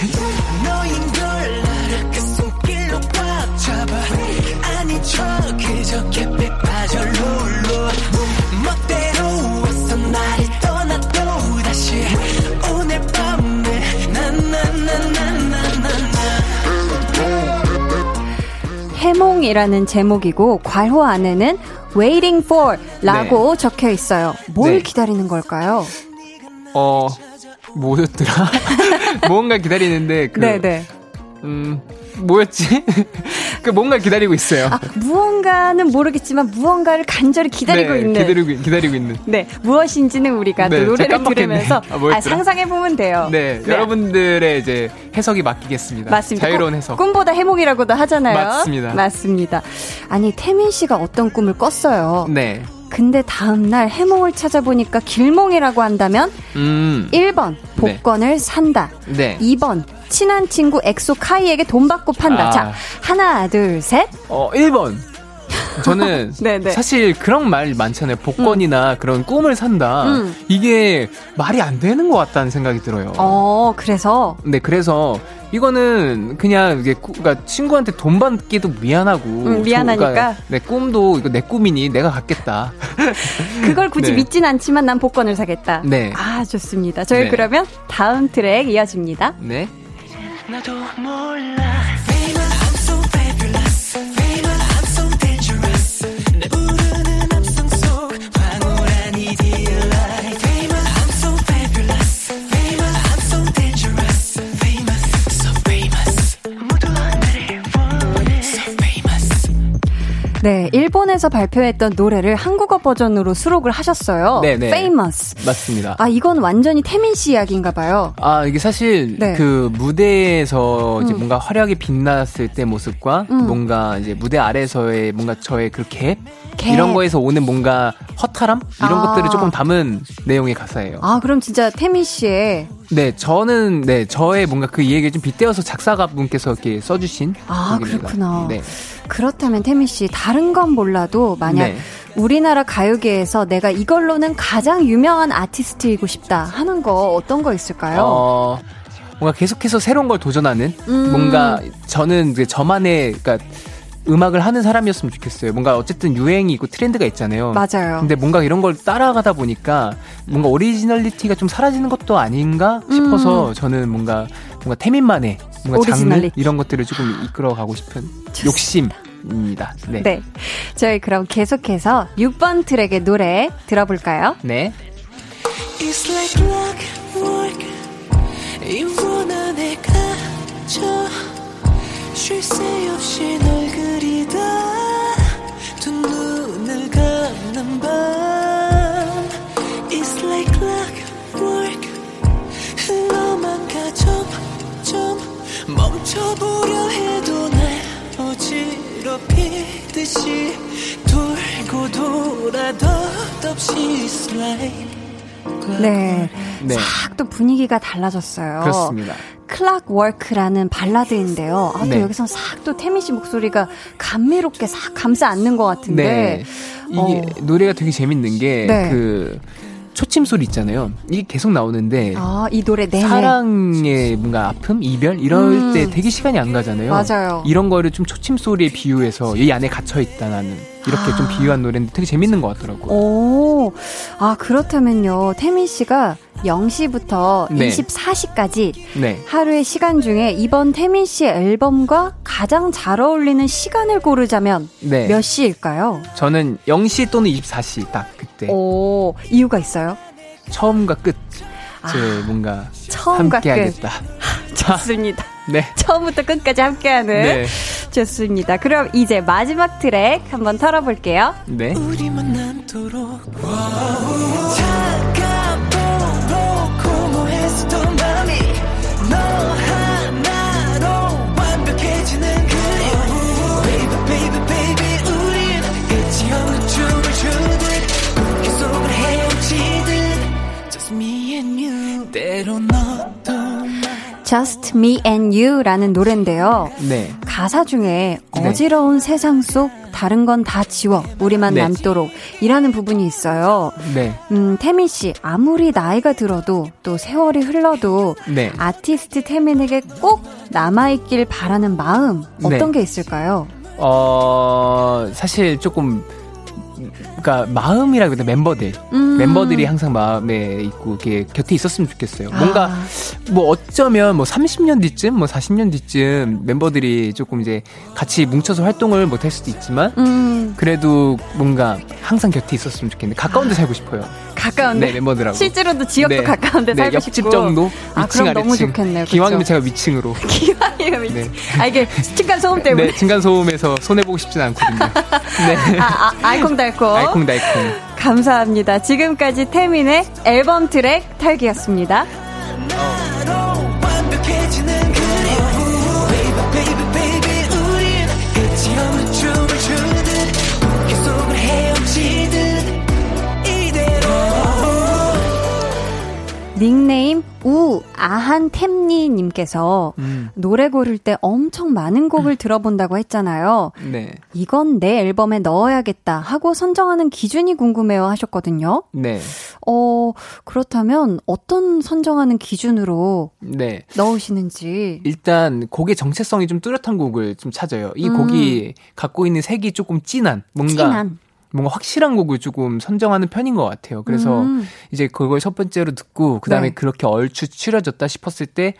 해몽이라는 제목이고 괄호 안에는 waiting for 라고 네. 적혀 있어요. 뭘 네. 기다리는 걸까요? 어, 뭐였더라? 뭔가 기다리는데 그 네네. 네. 음, 뭐였지? 그 뭔가 기다리고 있어요. 아, 무언가는 모르겠지만 무언가를 간절히 기다리고 네, 있는. 기다리고 기다리고 있는. 네, 무엇인지는 우리가 네, 또 노래를 들으면서 아, 아, 상상해 보면 돼요. 네, 네, 여러분들의 이제 해석이 맡기겠습니다. 맞습니다. 자유로운 해석. 꿈 보다 해몽이라고도 하잖아요. 맞습니다. 맞습니다. 아니 태민 씨가 어떤 꿈을 꿨어요. 네. 근데 다음날 해몽을 찾아보니까 길몽이라고 한다면 음. 1번 복권을 네. 산다. 네. 2번 친한 친구 엑소 카이에게 돈 받고 판다. 아. 자, 하나, 둘, 셋. 어, 1번. 저는 네, 네. 사실 그런 말 많잖아요. 복권이나 음. 그런 꿈을 산다. 음. 이게 말이 안 되는 것 같다는 생각이 들어요. 어, 그래서? 네, 그래서 이거는 그냥 이게 그러니까 친구한테 돈 받기도 미안하고 음, 미안하니까 그러니까 내 꿈도 이거 내 꿈이니 내가 갖겠다. 그걸 굳이 네. 믿진 않지만 난 복권을 사겠다. 네. 아 좋습니다. 저희 네. 그러면 다음 트랙 이어집니다. 네. 나도 몰라. 네, 일본에서 발표했던 노래를 한국어 버전으로 수록을 하셨어요. 네, 네. Famous. 맞습니다. 아, 이건 완전히 태민 씨 이야기인가 봐요. 아, 이게 사실 네. 그 무대에서 이제 음. 뭔가 화려하게 빛났을 때 모습과 음. 뭔가 이제 무대 아래서의 뭔가 저의 그 갭? 갭. 이런 거에서 오는 뭔가 허탈함? 이런 아. 것들을 조금 담은 내용의 가사예요. 아, 그럼 진짜 태민 씨의 네, 저는 네 저의 뭔가 그 이야기를 좀 빗대어서 작사가 분께서 이렇게 써주신. 아 곡입니다. 그렇구나. 네. 그렇다면 태민 씨 다른 건 몰라도 만약 네. 우리나라 가요계에서 내가 이걸로는 가장 유명한 아티스트이고 싶다 하는 거 어떤 거 있을까요? 어, 뭔가 계속해서 새로운 걸 도전하는 음. 뭔가 저는 이제 저만의 그러니까 음악을 하는 사람이었으면 좋겠어요. 뭔가 어쨌든 유행이 있고 트렌드가 있잖아요. 맞아요. 근데 뭔가 이런 걸 따라가다 보니까 뭔가 originality가 좀 사라지는 것도 아닌가 싶어서 음. 저는 뭔가 뭔가 태민만의 뭔가 장르 이런 것들을 조금 이끌어가고 싶은 좋습니다. 욕심입니다. 네. 네. 저희 그럼 계속해서 6번 트랙의 노래 들어볼까요? 네. 쉴새 없이 널 그리다 두 눈을 감는 밤 It's like clockwork 흘러만 가 점점 멈춰보려 해도 날 어지럽히듯이 돌고 돌아 덧없이 slide 네. 네. 싹또 분위기가 달라졌어요. 그렇습니다. 클락워크라는 발라드인데요. 아, 또 네. 여기서 싹 또 태미 씨 목소리가 감미롭게 싹 감싸 안는 것 같은데. 네. 이게 어. 노래가 되게 재밌는 게, 네. 그, 초침 소리 있잖아요. 이게 계속 나오는데 아, 이 노래 네 사랑의 뭔가 아픔, 이별 이럴 음. 때 되게 시간이 안 가잖아요. 맞아요. 이런 거를 좀 초침 소리에 비유해서 이 안에 갇혀 있다 나는 이렇게 아. 좀 비유한 노래인데 되게 재밌는 것 같더라고요. 오, 아 그렇다면요, 태민 씨가 0시부터 네. 24시까지 네. 하루의 시간 중에 이번 태민 씨의 앨범과 가장 잘 어울리는 시간을 고르자면 네. 몇 시일까요? 저는 0시 또는 24시 딱 그때. 오, 이유가 있어요? 처음과 끝. 제 아, 뭔가 처음과 함께 끝. 하겠다. 좋습니다. 네. 처음부터 끝까지 함께하는 네. 좋습니다. 그럼 이제 마지막 트랙 한번 털어볼게요. 네. Just Me and You라는 노래인데요. 네. 가사 중에 네. 어지러운 세상 속 다른 건 다 지워 우리만 네. 남도록 이라는 부분이 있어요. 네. 음, 태민 씨 아무리 나이가 들어도 또 세월이 흘러도 네. 아티스트 태민에게 꼭 남아 있길 바라는 마음 어떤 네. 게 있을까요? 어 사실 조금 그러니까 마음이라 그래 멤버들 음. 멤버들이 항상 마음에 있고 이렇게 곁에 있었으면 좋겠어요. 뭔가 아. 뭐 어쩌면 뭐 30년 뒤쯤 뭐 40년 뒤쯤 멤버들이 조금 이제 같이 뭉쳐서 활동을 못 할 수도 있지만 음. 그래도 뭔가 항상 곁에 있었으면 좋겠는데 가까운 데 살고 싶어요. 가까운데 네, 멤버들하고 실제로도 지역도 네. 가까운데 네, 살고 옆집 싶고 정도 아, 위층 아래층 너무 좋겠네요. 기왕이면 제가 위층으로 기왕이면 위층 네. 아 이게 층간 소음 때문에 네 층간 소음에서 손해 보고 싶진 않거든요. 네 아, 아, 알콩달콩 알콩달콩 감사합니다. 지금까지 태민의 앨범 트랙 탈기였습니다. 닉네임 우 아한템니님께서 음. 노래 고를 때 엄청 많은 곡을 음. 들어본다고 했잖아요. 네. 이건 내 앨범에 넣어야겠다 하고 선정하는 기준이 궁금해요 하셨거든요. 네. 어 그렇다면 어떤 선정하는 기준으로 네. 넣으시는지 일단 곡의 정체성이 좀 뚜렷한 곡을 좀 찾아요. 이 음. 곡이 갖고 있는 색이 조금 진한 뭔가 진한. 뭔가 확실한 곡을 조금 선정하는 편인 것 같아요. 그래서 음. 이제 그걸 첫 번째로 듣고 그 다음에 네. 그렇게 얼추 추려졌다 싶었을 때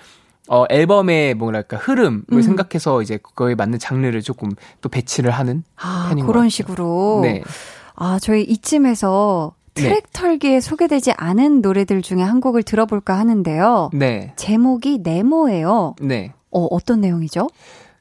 어, 앨범의 뭐랄까 흐름을 음. 생각해서 이제 그거에 맞는 장르를 조금 또 배치를 하는 아, 편인 그런 식으로. 네. 아 저희 이쯤에서 네. 트랙 털기에 소개되지 않은 노래들 중에 한 곡을 들어볼까 하는데요. 네. 제목이 네모예요. 네. 어, 어떤 내용이죠?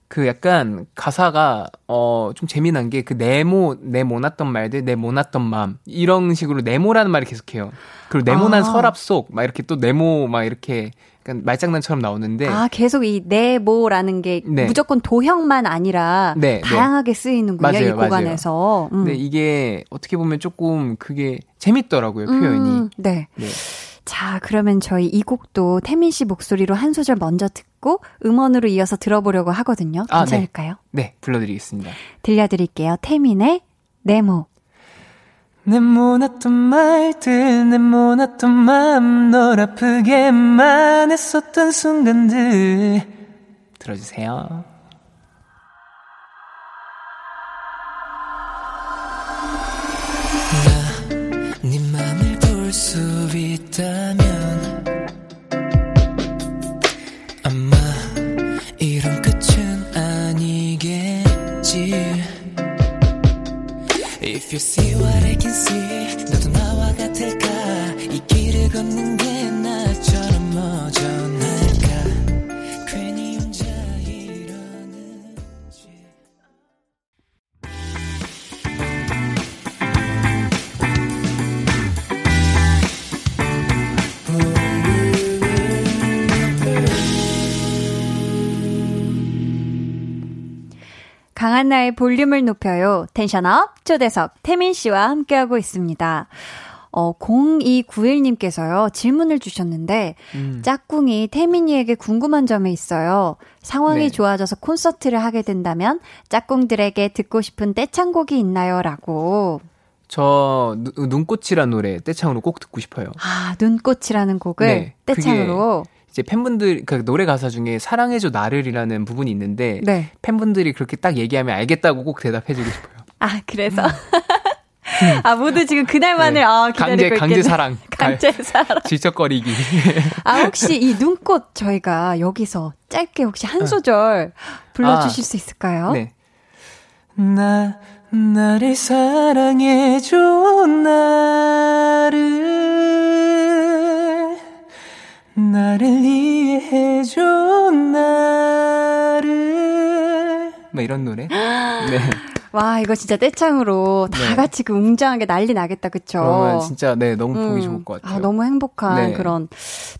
그 약간 가사가 어 좀 재미난 게 그 네모 네모났던 말들 네모났던 마음 이런 식으로 네모라는 말을 계속해요. 그리고 네모난 아. 서랍 속 막 이렇게 또 네모 막 이렇게 약간 말장난처럼 나오는데 아 계속 이 네모라는 게 네. 무조건 도형만 아니라 네, 네. 다양하게 네. 쓰이는군요 맞아요, 이 구간에서. 음. 근데 이게 어떻게 보면 조금 그게 재밌더라고요 표현이. 음, 네. 네. 자, 그러면 저희 이 곡도 태민 씨 목소리로 한 소절 먼저 듣고 음원으로 이어서 들어보려고 하거든요. 괜찮을까요? 아, 네. 네, 불러드리겠습니다. 들려드릴게요. 태민의 네모. 네모났던 말들, 네모났던 마음, 널 아프게만 했었던 순간들. 들어주세요. You see what I can see 너도 나와 같을까 이 길을 걷는 게 강한나의 볼륨을 높여요. 텐션업 초대석 태민 씨와 함께하고 있습니다. 어, 0291님께서요, 질문을 주셨는데, 음. 짝꿍이 태민이에게 궁금한 점이 있어요. 상황이 네. 좋아져서 콘서트를 하게 된다면, 짝꿍들에게 듣고 싶은 떼창곡이 있나요? 라고. 저, 눈꽃이란 노래, 떼창으로 꼭 듣고 싶어요. 아, 눈꽃이라는 곡을 네, 떼창으로. 이제 팬분들 그 노래 가사 중에 사랑해줘 나를이라는 부분이 있는데 네. 팬분들이 그렇게 딱 얘기하면 알겠다고 꼭 대답해주고 싶어요. 아 그래서 음. 아 모두 지금 그날만을 네. 아 기다리고 강제 강제 사랑 강제 사랑 질척거리기. 아 혹시 이 눈꽃 저희가 여기서 짧게 혹시 한 어. 소절 불러주실 아, 수 있을까요? 네. 나 나를 사랑해줘 나를 나를 이해해줘 나를 뭐 이런 노래 네. 와 이거 진짜 떼창으로 다 네. 같이 그 웅장하게 난리 나겠다 그쵸? 그러면 진짜 네 너무 보기 음. 좋을 것 같아요. 아 너무 행복한 네. 그런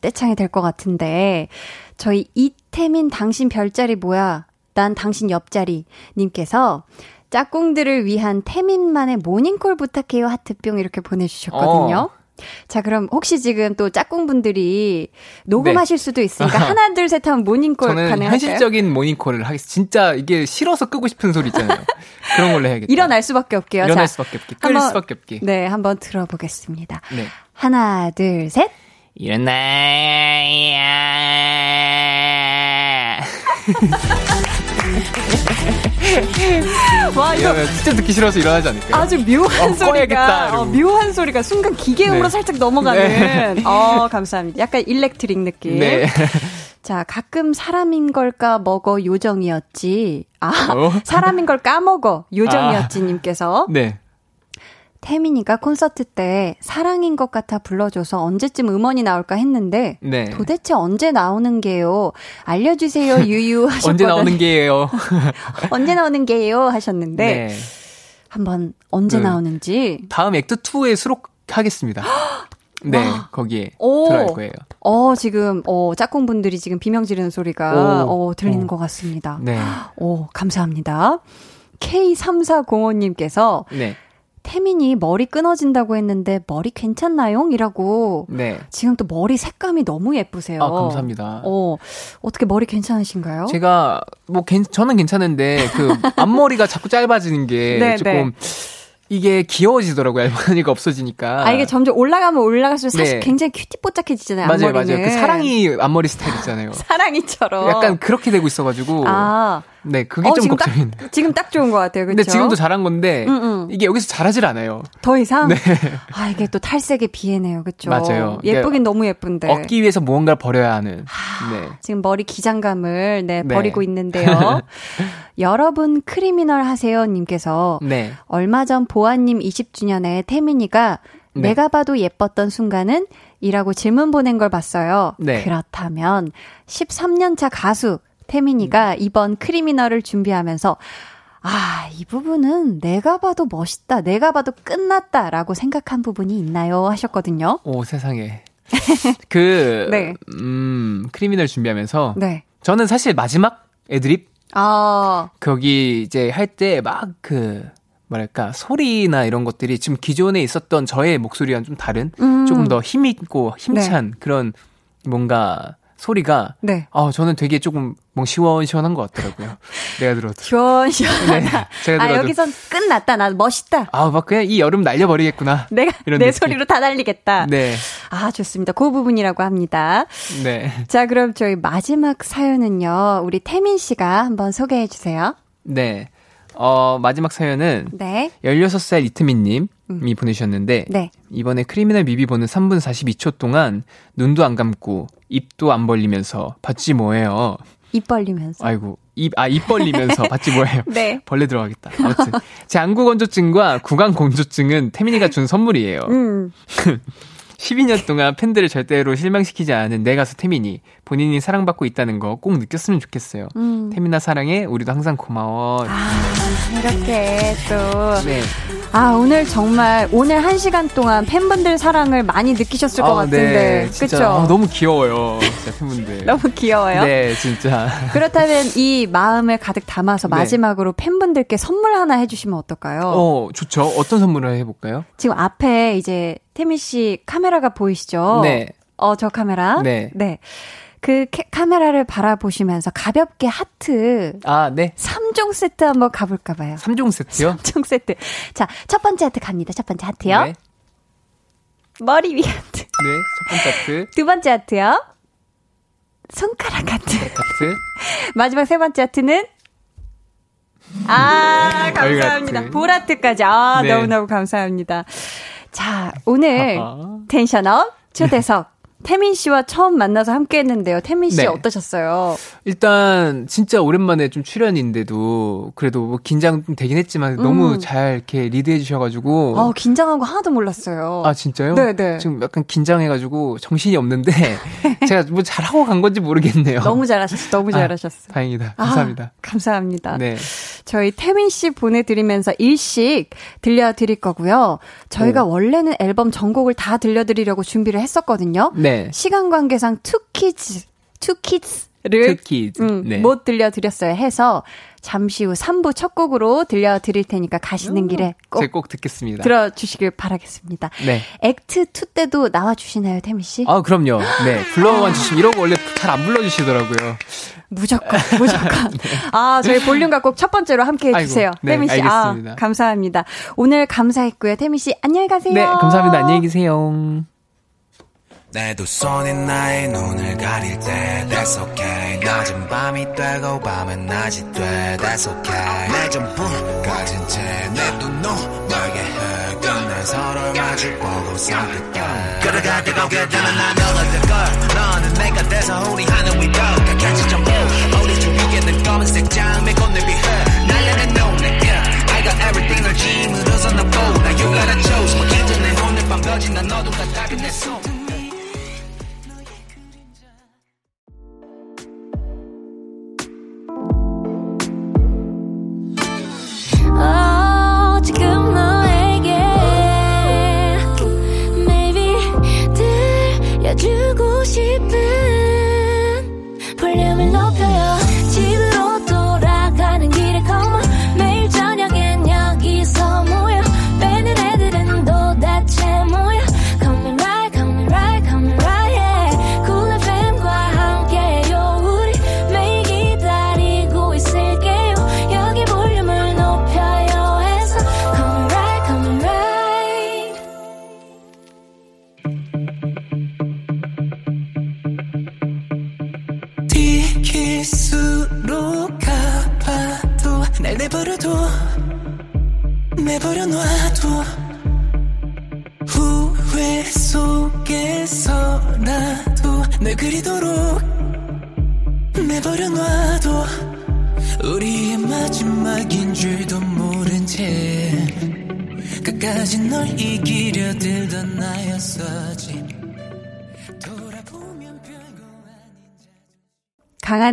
떼창이 될 것 같은데 저희 이태민 당신 별자리 뭐야? 난 당신 옆자리 님께서 짝꿍들을 위한 태민만의 모닝콜 부탁해요 하트뿅 이렇게 보내주셨거든요. 어. 자, 그럼 혹시 지금 또 짝꿍분들이 녹음하실 네. 수도 있으니까 하나, 둘, 셋 하면 모닝콜 저는 가능할까요? 현실적인 모닝콜을 하겠습니다. 진짜 이게 싫어서 끄고 싶은 소리 있잖아요. 그런 걸로 해야겠다. 일어날 수밖에 없게요. 일어날 자, 수밖에 없게. 끌 한번, 수밖에 없게. 네, 한번 들어보겠습니다. 네. 하나, 둘, 셋. 일어나야. 와 이거 진짜 듣기 싫어서 일어나지 않을까요? 아주 묘한 어, 소리가 어, 묘한 소리가 순간 기계음으로 네. 살짝 넘어가는. 네. 어 감사합니다. 약간 일렉트릭 느낌. 네. 자 가끔 사람인 걸 까 먹어 요정이었지. 아 어? 사람인 걸 까먹어 요정이었지님께서. 아, 네. 태민이가 콘서트 때 사랑인 것 같아 불러줘서 언제쯤 음원이 나올까 했는데 네. 도대체 언제 나오는 게요? 알려주세요 유유 하셨거든요. 언제 나오는 게요? 언제 나오는 게요 하셨는데 네. 한번 언제 네. 나오는지 다음 액트 2에 수록하겠습니다. 네, 와. 거기에 오. 들어갈 거예요. 어, 지금, 어, 짝꿍 분들이 지금 비명 지르는 소리가, 오. 어, 들리는 오. 것 같습니다. 네. 오, 감사합니다. K3405님께서, 네. 태민이 머리 끊어진다고 했는데 머리 괜찮나요? 이라고. 네. 지금 또 머리 색감이 너무 예쁘세요. 아, 감사합니다. 어, 어떻게 머리 괜찮으신가요? 제가 뭐 저는 괜찮은데 그 앞머리가 자꾸 짧아지는 게 네, 조금 네. 이게 귀여워지더라고요. 알머니가 없어지니까. 아, 이게 점점 올라가면 올라갈수록 사실 네. 굉장히 큐티뽀짝해지잖아요. 맞아요, 앞머리는. 맞아요. 그 사랑이 앞머리 스타일 있잖아요. 사랑이처럼. 약간 그렇게 되고 있어가지고. 아. 네, 그게 어, 좀 지금 걱정이네. 딱, 지금 딱 좋은 것 같아요. 그렇죠? 근데 지금도 잘한 건데 음, 음. 이게 여기서 잘하질 않아요. 더 이상? 네. 아, 이게 또 탈색의 비애네요. 그렇죠? 맞아요. 예쁘긴 너무 예쁜데. 얻기 위해서 무언가를 버려야 하는. 하, 네. 지금 머리 기장감을 네, 네. 버리고 있는데요. 여러분 크리미널 하세요 님께서 네. 얼마 전 보아님 20주년에 태민이가 네. 내가 봐도 예뻤던 순간은 이라고 질문 보낸 걸 봤어요. 네. 그렇다면 13년차 가수 태민이가 음. 이번 크리미널을 준비하면서 아, 이 부분은 내가 봐도 멋있다, 내가 봐도 끝났다 라고 생각한 부분이 있나요? 하셨거든요. 오, 세상에. 그, 네. 음, 크리미널 준비하면서. 네. 저는 사실 마지막 애드립? 아. 거기 이제 할 때 막 그, 뭐랄까, 소리나 이런 것들이 지금 기존에 있었던 저의 목소리와는 좀 다른, 음. 조금 더 힘있고 힘찬 네. 그런 뭔가 소리가 네. 아 저는 되게 조금 뭐 시원시원한 것 같더라고요. 내가 들어도 시원시원하다. 네, 제가 아, 들어도. 아 여기선 끝났다. 나 멋있다. 아 막 그냥 이 여름 날려버리겠구나. 내가 내 느낌. 소리로 다 날리겠다. 네. 아 좋습니다. 그 부분이라고 합니다. 네. 자 그럼 저희 마지막 사연은요. 우리 태민 씨가 한번 소개해 주세요. 네. 어, 마지막 사연은 네. 16살 이트민 님이 음. 보내주셨는데 네. 이번에 크리미널 미비 보는 3분 42초 동안 눈도 안 감고 입도 안 벌리면서 봤지 뭐예요. 입 벌리면서. 아이고. 입, 아, 입 벌리면서 봤지 뭐예요. 네. 벌레 들어가겠다. 아무튼. 제 안구 건조증과 구강 건조증은 태민이가 준 선물이에요. 음. 12년 동안 팬들을 절대로 실망시키지 않은 내 가수 태민이 본인이 사랑받고 있다는 거 꼭 느꼈으면 좋겠어요. 음. 태민아 사랑해. 우리도 항상 고마워. 아, 이렇게 또. 네. 아, 오늘 정말 오늘 한 시간 동안 팬분들 사랑을 많이 느끼셨을 것 아, 같은데. 네, 그쵸? 아, 너무 귀여워요. 진짜 팬분들. 너무 귀여워요. 네, 진짜. 그렇다면 이 마음을 가득 담아서 네. 마지막으로 팬분들께 선물 하나 해주시면 어떨까요? 어, 좋죠. 어떤 선물을 해볼까요? 지금 앞에 이제 태미 씨 카메라가 보이시죠? 네. 어, 저 카메라. 네. 네. 그 캐, 카메라를 바라보시면서 가볍게 하트. 아, 네. 3종 세트 한번 가볼까 봐요. 3종 세트요? 3종 세트. 자, 첫 번째 하트 갑니다. 첫 번째 하트요. 네. 머리 위 하트. 네, 첫 번째 하트. 두 번째 하트요. 손가락 하트. 하트. 마지막 세 번째 하트는 아, 감사합니다. 볼하트까지. 아, 네. 너무너무 감사합니다. 자, 오늘 tension up 초대석 태민 씨와 처음 만나서 함께 했는데요. 태민 씨 네. 어떠셨어요? 일단 진짜 오랜만에 좀 출연인데도 그래도 뭐 긴장 좀 되긴 했지만 음. 너무 잘 이렇게 리드해 주셔가지고 아 긴장한 거 하나도 몰랐어요. 아 진짜요? 네네. 네. 지금 약간 긴장해가지고 정신이 없는데 제가 뭐 잘하고 간 건지 모르겠네요. 너무 잘하셨어. 너무 아, 잘하셨어. 아, 다행이다. 감사합니다. 아, 감사합니다. 네. 저희 태민 씨 보내드리면서 일식 들려드릴 거고요. 저희가 오. 원래는 앨범 전곡을 다 들려드리려고 준비를 했었거든요. 네. 시간 관계상 Two Kids, Two Kids를 음, 네. 못 들려드렸어요 해서 잠시 후 3부 첫 곡으로 들려드릴 테니까 가시는 음, 길에 꼭, 꼭 듣겠습니다. 들어주시길 바라겠습니다. 네. 액트 2 때도 나와주시나요, 태미 씨? 아, 그럼요. 네. 불러만 주시면 이러고 원래 잘 안 불러주시더라고요. 무조건, 무조건. 네. 아, 저희 볼륨과 꼭 첫 번째로 함께 해주세요. 아이고, 네, 태미 씨. 아, 알겠습니다. 아, 감사합니다. 오늘 감사했고요. 태미 씨, 안녕히 가세요. 네, 감사합니다. 안녕히 계세요. 내 두 손이 나의 눈을 가릴 때 That's okay. 낮은 밤이 되고 밤은 낮이 돼. That's okay. 내 전부 가진 채내두 너에게 해 끝난 서로를 마주 보고 선택해. 그래가 뜨겁게 되는 난 너는 걸. 너는 내가 돼서 우리 하늘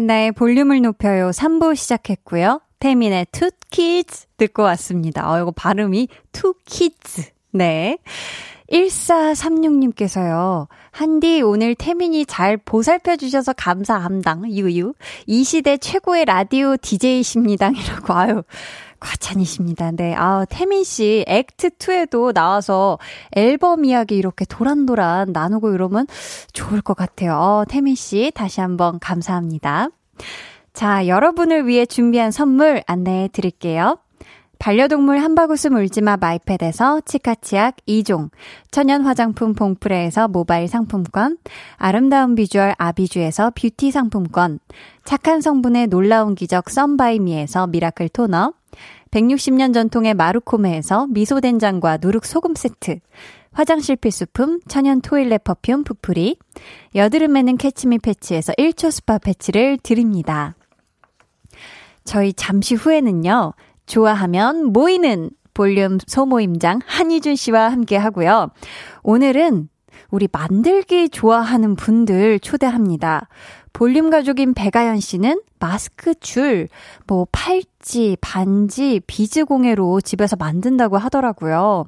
한나의 볼륨을 높여요 3부 시작했고요. 태민의 Two Kids 듣고 왔습니다. 어, 이거 발음이 Two Kids. 네. 1436님께서요. 한디 오늘 태민이 잘 보살펴 주셔서 감사함당. 유유. 이 시대 최고의 라디오 DJ십니다 이라고 아유. 과찬이십니다. 네. 아, 태민 씨 Act 2에도 나와서 앨범 이야기 이렇게 도란도란 나누고 이러면 좋을 것 같아요. 어, 태민 씨 다시 한번 감사합니다. 자, 여러분을 위해 준비한 선물 안내해 드릴게요. 반려동물 한바구스 물지마 마이패드에서 치카치약 2종, 천연 화장품 봉프레에서 모바일 상품권, 아름다운 비주얼 아비주에서 뷰티 상품권, 착한 성분의 놀라운 기적 썬바이미에서 미라클 토너, 160년 전통의 마루코메에서 미소된장과 누룩소금 세트, 화장실 필수품 천연 toilet perfume 푸풀이, 여드름에는 캐치미 패치에서 1초 스파 패치를 드립니다. 저희 잠시 후에는요, 좋아하면 모이는 볼륨 소모임장 한희준 씨와 함께 하고요. 오늘은 우리 만들기 좋아하는 분들 초대합니다. 볼륨 가족인 배가연 씨는 마스크 줄, 뭐 팔찌, 반지, 비즈 공예로 집에서 만든다고 하더라고요.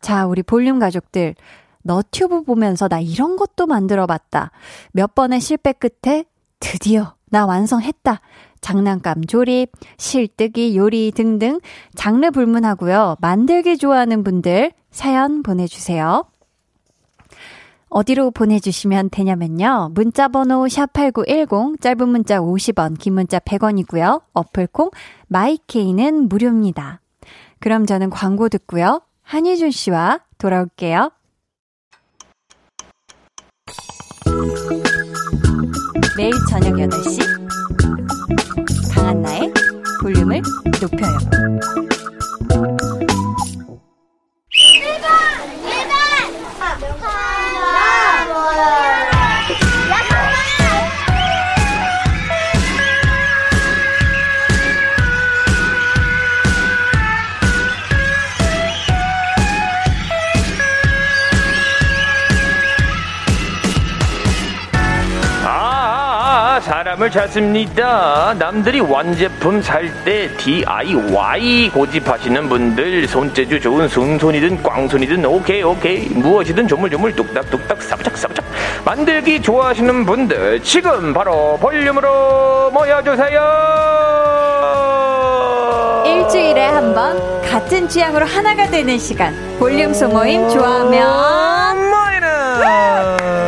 자, 우리 볼륨 가족들. 너튜브 보면서 나 이런 것도 만들어 봤다. 몇 번의 실패 끝에 드디어 나 완성했다. 장난감 조립, 실뜨기, 요리 등등 장르 불문하고요. 만들기 좋아하는 분들 사연 보내주세요. 어디로 보내주시면 되냐면요. 문자번호 샵8910, 짧은 문자 50원, 긴 문자 100원이고요. 어플콩, 마이케이는 무료입니다. 그럼 저는 광고 듣고요. 한희준 씨와 돌아올게요. 매일 저녁 8시 강한나의 볼륨을 높여요. 아, 사 람을 찾습니다. 남들이 완제품 살 때 DIY 고집하시는 분들, 손재주 좋은 순손이든 꽝손이든 오케이 오케이 무엇이든 조물조물 뚝딱뚝딱 사부작 사부작 만들기 좋아하시는 분들 지금 바로 볼륨으로 모여주세요. 일주일에 한 번 같은 취향으로 하나가 되는 시간. 볼륨 소모임 좋아하면 모이는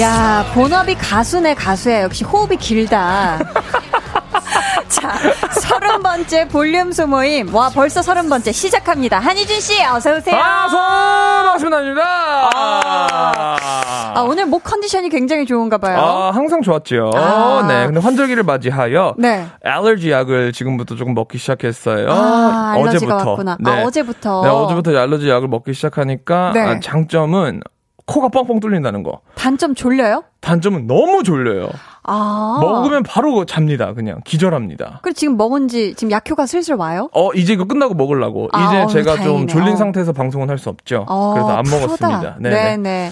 야, 본업이 가수네 가수야. 역시 호흡이 길다. 자, 서른 번째 볼륨 소모임. 와, 벌써 서른 번째 시작합니다. 한희준 씨, 어서 오세요. 아, 소 반갑습니다. 아, 오늘 목 컨디션이 굉장히 좋은가 봐요. 아, 항상 좋았죠. 아. 네. 근데 환절기를 맞이하여 네. 알러지 약을 지금부터 조금 먹기 시작했어요. 아, 알러지가 어제부터. 왔구나. 네. 아, 어제부터. 네, 어제부터 알러지 약을 먹기 시작하니까 네. 아, 장점은 코가 뻥뻥 뚫린다는 거. 단점 졸려요? 단점은 너무 졸려요. 아. 먹으면 바로 잡니다. 그냥 기절합니다. 그리고 지금 먹은 지 지금 약효가 슬슬 와요? 어, 이제 이거 끝나고 먹으려고. 아, 이제 어우, 제가 좀 다행이네요. 졸린 상태에서 방송은 할 수 없죠. 어, 그래서 안 프로다. 먹었습니다. 네. 네, 네. 네.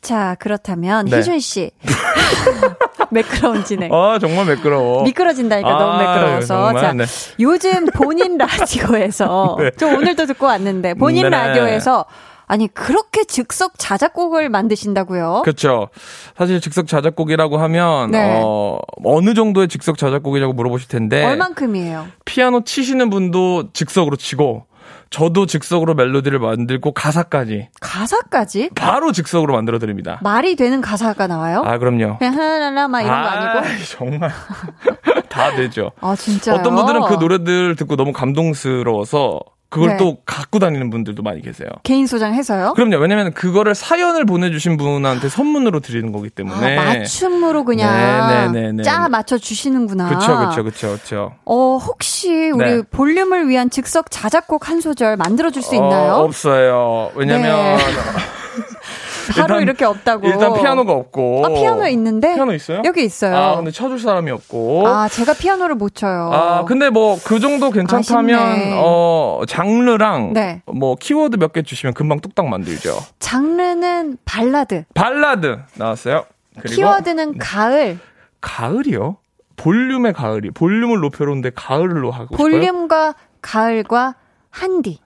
자, 그렇다면 네. 희준 씨. 매끄러운 진행. 아, 정말 매끄러워. 미끄러진다니까 너무 아, 매끄러워서. 정말, 자, 네. 요즘 본인 라디오에서 네. 저 오늘도 듣고 왔는데 본인 네네. 라디오에서 아니 그렇게 즉석 자작곡을 만드신다고요? 그렇죠. 사실 즉석 자작곡이라고 하면 네. 어, 어느 정도의 즉석 자작곡이라고 물어보실 텐데 얼만큼이에요? 피아노 치시는 분도 즉석으로 치고 저도 즉석으로 멜로디를 만들고 가사까지 가사까지 바로 즉석으로 만들어 드립니다. 말이 되는 가사가 나와요? 아 그럼요. 그냥 하라라 막 이런 거 아니고? 정말 다 되죠. 아 진짜요? 어떤 분들은 그 노래들 듣고 너무 감동스러워서 그걸 네. 또 갖고 다니는 분들도 많이 계세요. 개인 소장해서요? 그럼요. 왜냐면 그거를 사연을 보내주신 분한테 선물로 드리는 거기 때문에. 아, 맞춤으로 그냥 네, 네, 네, 네. 짜 맞춰 주시는구나. 그쵸, 그쵸, 그쵸, 그쵸. 어, 혹시 우리 네. 볼륨을 위한 즉석 자작곡 한 소절 만들어 줄 수 있나요? 어, 없어요. 왜냐면. 네. 바로 일단- 이렇게 없다고. 일단 피아노가 없고. 아, 피아노 있는데? 피아노 있어요? 여기 있어요. 아, 근데 쳐줄 사람이 없고. 아, 제가 피아노를 못 쳐요. 아, 근데 뭐 그 정도 괜찮다면 아쉽네. 어 장르랑 네. 뭐 키워드 몇 개 주시면 금방 뚝딱 만들죠. 장르는 발라드. 발라드 나왔어요. 그리고 키워드는 가을. 가을이요? 볼륨의 가을이 볼륨을 높여놓는데 가을로 하고 싶어요. 볼륨과 가을과 한디.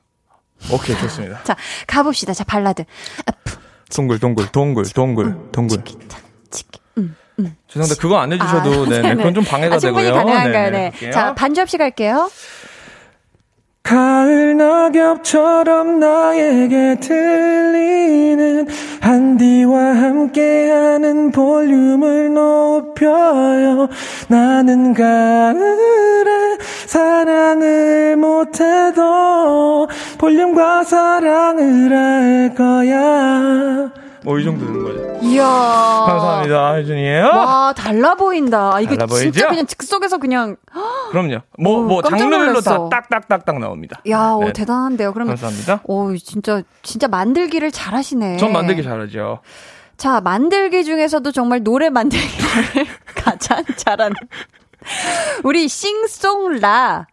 오케이 좋습니다. 자, 가봅시다. 자, 발라드. 아, 푸, 동글 동글 동글 동글 동글. 치키타, 치키. 음. 죄송한데 그거 안 해주셔도 아, 네 네 그건 좀 방해가 아, 되고요. 가능한가요? 네네, 네. 할게요. 자, 반주 없이 갈게요. 가을 낙엽처럼 나에게 들리는 한디와 함께하는 볼륨을 높여요. 나는 가을에 사랑을 못해도 볼륨과 사랑을 할 거야 뭐 이 정도 되는 거죠 이야. 감사합니다 혜준이에요 와, 달라 보인다. 아, 이거 달라 진짜 보이죠? 그냥 즉석에서 그냥. 그럼요 뭐 오, 뭐 깜짝 장르별로 다 놀랐어. 딱딱딱딱 나옵니다 야, 오, 네. 대단한데요. 그러면. 감사합니다 오, 진짜, 진짜 만들기를 잘하시네. 전 만들기 잘하죠 자, 만들기 중에서도 정말 노래 만들기를 가장 잘하는. 우리 싱송라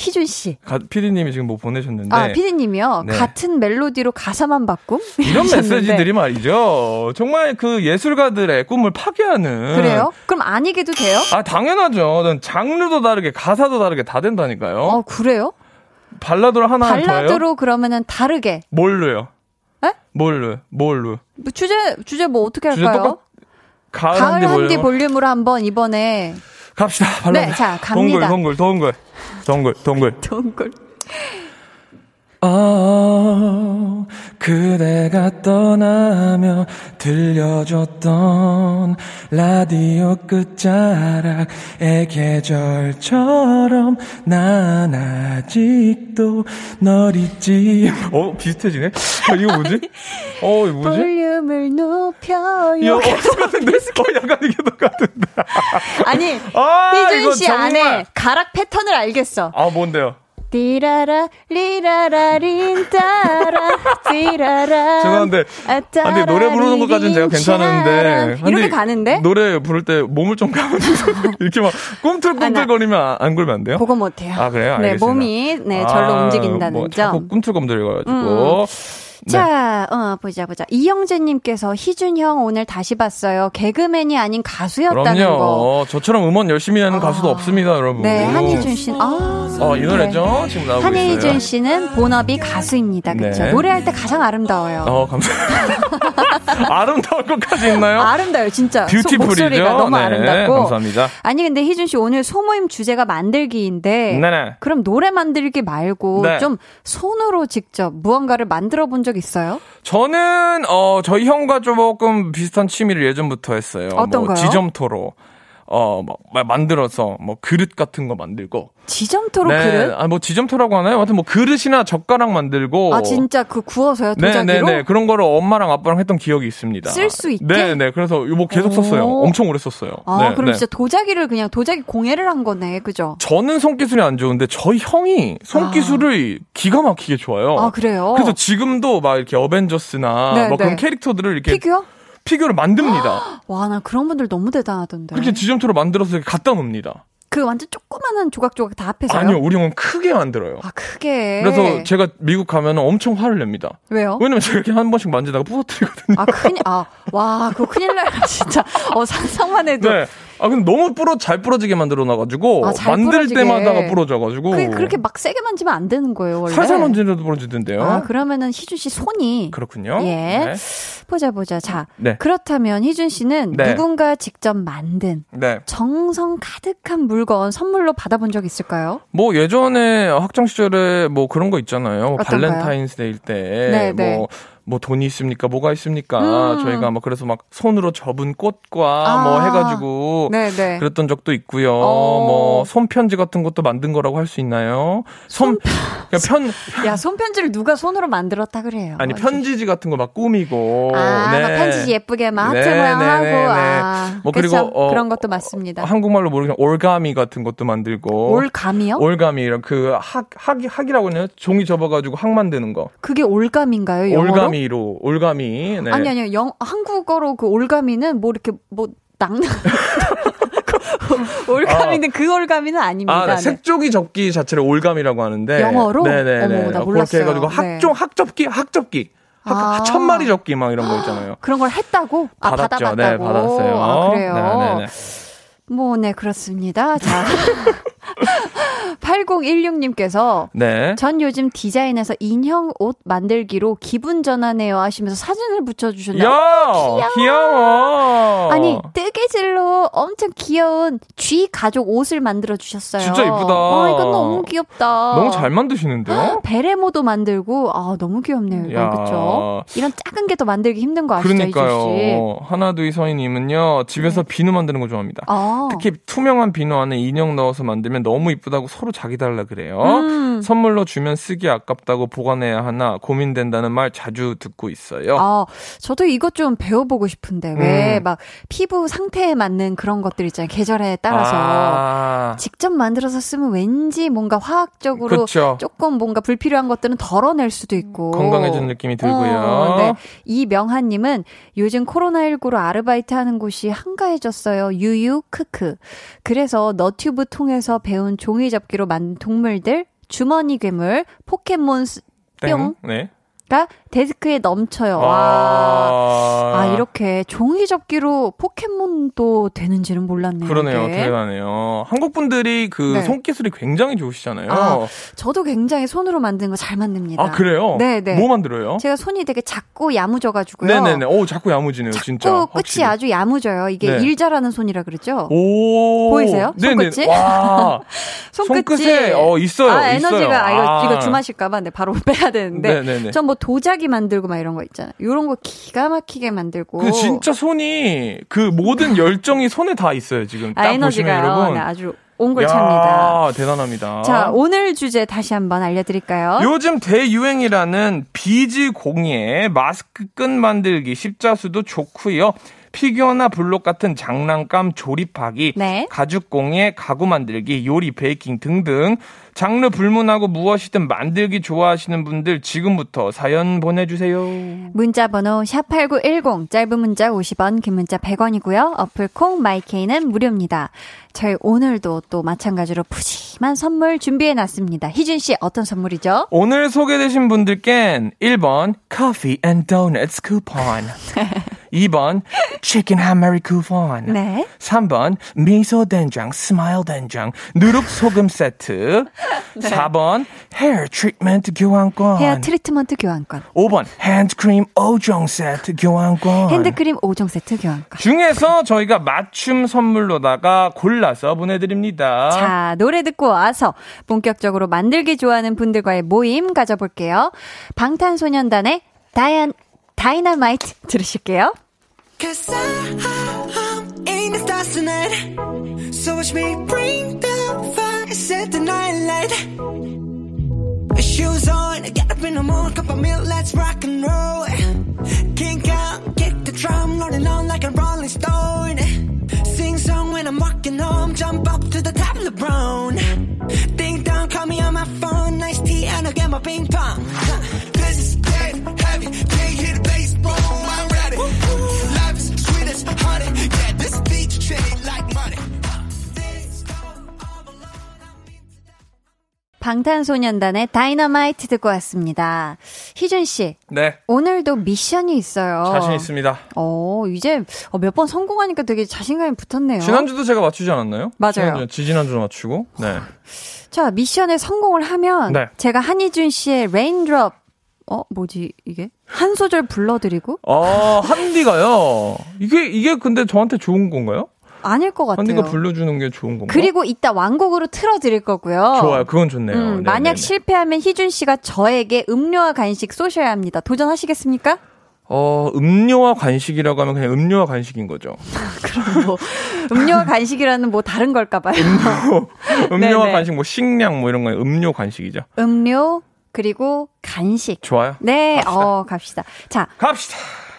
희준 씨. 가, PD님이 지금 뭐 보내셨는데 아, 피디님이요. 네. 같은 멜로디로 가사만 바꿈? 이런 하셨는데. 메시지들이 말이죠. 정말 그 예술가들의 꿈을 파괴하는. 그래요? 그럼 아니게도 돼요? 아 당연하죠. 난 장르도 다르게 가사도 다르게 다 된다니까요. 어, 그래요? 발라드로 하나? 발라드로 그러면은 다르게. 뭘로요? 에? 뭘로? 뭘로? 뭐 주제, 주제 뭐 어떻게 주제 할까요? 똑같- 가을, 가을 볼륨. 볼륨으로 한번 이번에 갑시다. 발라드. 네, 자, 갑니다. 동글 동글 동글 동글 동글. 동글. 어, 그대가 떠나며 들려줬던 라디오 끝자락의 계절처럼 난 아직도 널 잊지. 어, 비슷해지네? 어, 이거 뭐지? 어, 이거 뭐지? 볼륨을 높여요. 야, 어, 똑같은데? 어, 약간 이게 똑같은데. 아니, 아, 희준 이거 씨 정말. 안에 가락 패턴을 알겠어. 아, 뭔데요? 띠라라 리라라 린따라 띠라라 죄송한데, 아따라 아, 근데 노래 부르는 것까지는 제가 괜찮은데. 이렇게 가는데? 노래 부를 때 몸을 좀 감으면서 이렇게 막 꿈틀꿈틀거리면 안, 안 그러면 안 돼요? 그거 못해요. 아, 그래요? 네, 알겠습니다. 몸이 네 절로 아, 움직인다는 뭐 점. 음, 자꾸 꿈틀꿈틀거려가지고. 네. 자, 어, 보자, 보자. 이영재님께서 희준 형 오늘 다시 봤어요. 개그맨이 아닌 가수였다는 거. 그럼요. 저처럼 음원 열심히 하는 가수도 없습니다, 여러분. 네, 한희준 씨. 아, 어, 이 노래죠? 지금 나오고 있어요. 한희준 씨는 본업이 가수입니다. 그렇죠. 네. 노래할 때 가장 아름다워요. 어, 감사합니다. 아름다울 것까지 있나요? 아름다워요, 진짜. 소- 뷰티풀이죠? 목소리가 너무 네, 아름답고. 감사합니다. 아니 근데 희준 씨 오늘 소모임 주제가 만들기인데 네네. 그럼 노래 만들기 말고 네. 좀 손으로 직접 무언가를 만들어 본 적 있어요? 저는 어 저희 형과 조금 비슷한 취미를 예전부터 했어요. 어떤 뭐 거요? 지점토로 어, 뭐, 마- 만들어서, 뭐, 그릇 같은 거 만들고. 지점토로 네. 그릇? 아, 뭐, 지점토라고 하나요? 하여튼 뭐, 그릇이나 젓가락 만들고. 아 진짜 그 구워서요 도자기로? 네네네. 그런 거를 엄마랑 아빠랑 했던 기억이 있습니다. 쓸 수 있게? 네네. 그래서 이거 뭐 계속 썼어요. 오. 엄청 오래 썼어요. 아 네, 그럼 네. 진짜 도자기를 그냥 도자기 공예를 한 거네, 그죠? 저는 손기술이 안 좋은데 저희 형이 손기술을 기가 막히게 좋아요. 아 그래요? 그래서 지금도 막 이렇게 어벤져스나 네, 뭐 그런 네. 캐릭터들을 이렇게 피규어? 피규어를 만듭니다. 와 나 그런 분들 너무 대단하던데. 그렇게 지점토로 만들어서 이렇게 갖다 놉니다. 그 완전 조그마한 조각조각 다 합해서요? 아니요, 우리 형은 크게 만들어요. 아 크게. 그래서 제가 미국 가면 엄청 화를 냅니다. 왜요? 왜냐면 제가 이렇게 한 번씩 만지다가 부서뜨리거든요. 아 큰일 아 와 그거 큰일 나요 진짜. 어 상상만 해도. 네. 아 근데 너무 부러 잘 부러지게 만들어 놔가지고 아, 잘 만들 부러지게. 때마다가 부러져가지고 그게 그렇게 막 세게 만지면 안 되는 거예요 원래. 살살 만지려도 부러지던데요. 아 그러면은 희준 씨 손이 그렇군요. 예. 네. 보자 보자. 자 네. 그렇다면 희준 씨는 네. 누군가 직접 만든 네. 정성 가득한 물건 선물로 받아본 적 있을까요? 뭐 예전에 학창 시절에 뭐 그런 거 있잖아요. 어떤 거요? Valentine's Day일 때 네, 뭐 네. 뭐 돈이 있습니까? 뭐가 있습니까? 음. 저희가 뭐 그래서 막 손으로 접은 꽃과 아. 뭐 해가지고 네네. 그랬던 적도 있고요. 어. 뭐 손편지 같은 것도 만든 거라고 할 수 있나요? 손, 그러니까 편 야, 손편지를 누가 손으로 만들었다 그래요. 아니 편지지 같은 거 막 꾸미고 아, 네. 막 편지지 예쁘게 막 하트 네, 모양 네, 하고, 네, 네. 아. 뭐 그리고? 어, 그런 것도 맞습니다. 한국말로 모르겠는 올가미 같은 것도 만들고 올감이요? 올가미 그 학, 학, 학이라고 하나요? 종이 접어가지고 학 만드는 거. 그게 올감인가요? 영어로? 올가미 로, 올가미. 네. 아니 아니요. 영 한국어로 그 올가미는 뭐 이렇게 뭐 낭. 올가미는 그 올가미는 아닙니다. 아, 네. 네. 색종이 접기 자체를 올감이라고 하는데. 영어로? 네네네. 어머, 나 그렇게 몰랐어요. 해가지고 네. 학종, 학접기, 학접기. 학, 아. 천 마리 접기 막 이런 거 있잖아요. 그런 걸 했다고? 아, 받았죠. 받아봤다고. 네, 받았어요. 아, 그래요. 네네네. 뭐, 네, 그렇습니다. 자. 8016님께서 네. 전 요즘 디자인에서 인형 옷 만들기로 기분 전환해요 하시면서 사진을 붙여주셨네요. 야! 귀여워! 아니 뜨개질로 엄청 귀여운 쥐 가족 옷을 만들어 주셨어요. 진짜 이쁘다. 와 이건 너무 귀엽다. 너무 잘 만드시는데요? 베레모도 만들고 아 너무 귀엽네요. 야. 이건 그렇죠. 이런 작은 게 더 만들기 힘든 거 아시죠? 그러니까요. 하나두이 서희님은요, 집에서 비누 만드는 거 좋아합니다. 아. 특히 투명한 비누 안에 인형 넣어서 만들면 너무 이쁘다고 서로 자기 달라 그래요. 음. 선물로 주면 쓰기 아깝다고 보관해야 하나 고민된다는 말 자주 듣고 있어요. 아, 저도 이것 좀 배워보고 싶은데, 왜, 음. 막, 피부 상태에 맞는 그런 것들 있잖아요. 계절에 따라서. 아, 직접 만들어서 쓰면 왠지 뭔가 화학적으로 그쵸. 조금 뭔가 불필요한 것들은 덜어낼 수도 있고. 건강해지는 느낌이 들고요. 어, 네. 이명한님은 요즘 코로나19로 아르바이트 하는 곳이 한가해졌어요. 유유, 크크. 그래서 너튜브 통해서 배운 종이 접기로 만든 동물들, 주머니 괴물, 포켓몬 땡. 네. 가 데스크에 넘쳐요. 와. 아, 아, 이렇게 종이 접기로 포켓몬도 되는지는 몰랐네요. 그러네요. 이게. 대단해요. 한국 분들이 그 네. 손기술이 굉장히 좋으시잖아요. 아, 저도 굉장히 손으로 만드는 거잘 만듭니다. 아, 그래요? 네, 네. 뭐 만들어요? 제가 손이 되게 작고 야무져 가지고요. 네네네. 오, 자꾸 야무지네요, 진짜. 작고 끝이 확실히. 아주 야무져요. 이게 네. 일 잘하는 손이라 그러죠. 오. 보이세요? 네네. 손끝이? 와. 손끝이 손끝에, 어, 있어요. 아, 에너지가 있어요. 아, 이거, 아. 이거 주마실까 봐 네, 바로 빼야 되는데. 네네네. 전뭐 도자기 만들고 막 이런 거 있잖아요. 이런 거 기가 막히게 만들고. 그 진짜 손이 그 모든 열정이 손에 다 있어요 지금 딱 아, 보시면 에너지가요. 여러분. 네, 아주 옹골차입니다. 야, 대단합니다. 자, 오늘 주제 다시 한번 알려드릴까요? 요즘 대유행이라는 비즈 공예 마스크 끈 만들기 십자수도 좋고요. 피규어나 블록 같은 장난감 조립하기, 네. 가죽 공예 가구 만들기, 요리 베이킹 등등 장르 불문하고 무엇이든 만들기 좋아하시는 분들 지금부터 사연 보내주세요. 문자 번호 샵8910 짧은 문자 50원 긴 문자 100원이고요. 어플 콩 마이케이는 무료입니다. 저희 오늘도 또 마찬가지로 푸짐한 선물 준비해 놨습니다. 희준 씨 어떤 선물이죠? 오늘 소개되신 분들께는 1번 커피 and 도넛 쿠폰 2번 치킨 한마리 쿠폰 네. 3번 미소 된장 smile 된장 누룩 소금 세트 4번 헤어 트리트먼트 교환권 헤어 트리트먼트 교환권. 5번 핸드크림 5종 세트 교환권 핸드크림 5종 세트 교환권. 중에서 저희가 맞춤 선물로다가 골라서 보내드립니다 자, 노래 듣고 와서 본격적으로 만들기 좋아하는 분들과의 모임 가져볼게요. 방탄소년단의 다이안, 다이너마이트 들으실게요. Cause I'm in the stars tonight. So watch me bring the fire, set the night light. Shoes on, get up in the morning, cup of milk, let's rock and roll. Kink out, kick the drum, rolling on like a rolling stone. Sing song when I'm walking home, jump up to the top of the brown. Ding dong, call me on my phone, nice tea, and I'll get my ping pong. This is dead Heavy, can't hear the bass, boom, I'm ready. Life is sweet as honey, yeah, this beat treat like money. 방탄소년단의 다이너마이트 듣고 왔습니다. 희준 씨, 네 오늘도 미션이 있어요. 자신 있습니다 어, 이제 몇 번 성공하니까 되게 자신감이 붙었네요. 지난주도 제가 맞추지 않았나요? 맞아요. 지난주, 지지난주도 맞추고 네. 자, 미션에 성공을 하면 네. 제가 한희준 씨의 Raindrop 어, 뭐지 이게? 한 소절 불러드리고 아, 한디가요. 이게, 이게 근데 저한테 좋은 건가요? 아닐 것 같아요. 한디가 불러주는 게 좋은 건가? 그리고 이따 완곡으로 틀어드릴 거고요. 좋아요. 그건 좋네요. 음, 네, 만약 네, 네. 실패하면 희준 씨가 저에게 음료와 간식 쏘셔야 합니다. 도전하시겠습니까? 어, 음료와 간식이라고 하면 그냥 음료와 간식인 거죠. 그럼 뭐 음료와 간식이라는 뭐 다른 걸까봐요. 음료와 네네. 간식, 뭐 식량 뭐 이런 거 음료 간식이죠. 음료 그리고 간식. 좋아요. 네, 어 갑시다. 자, 갑시다.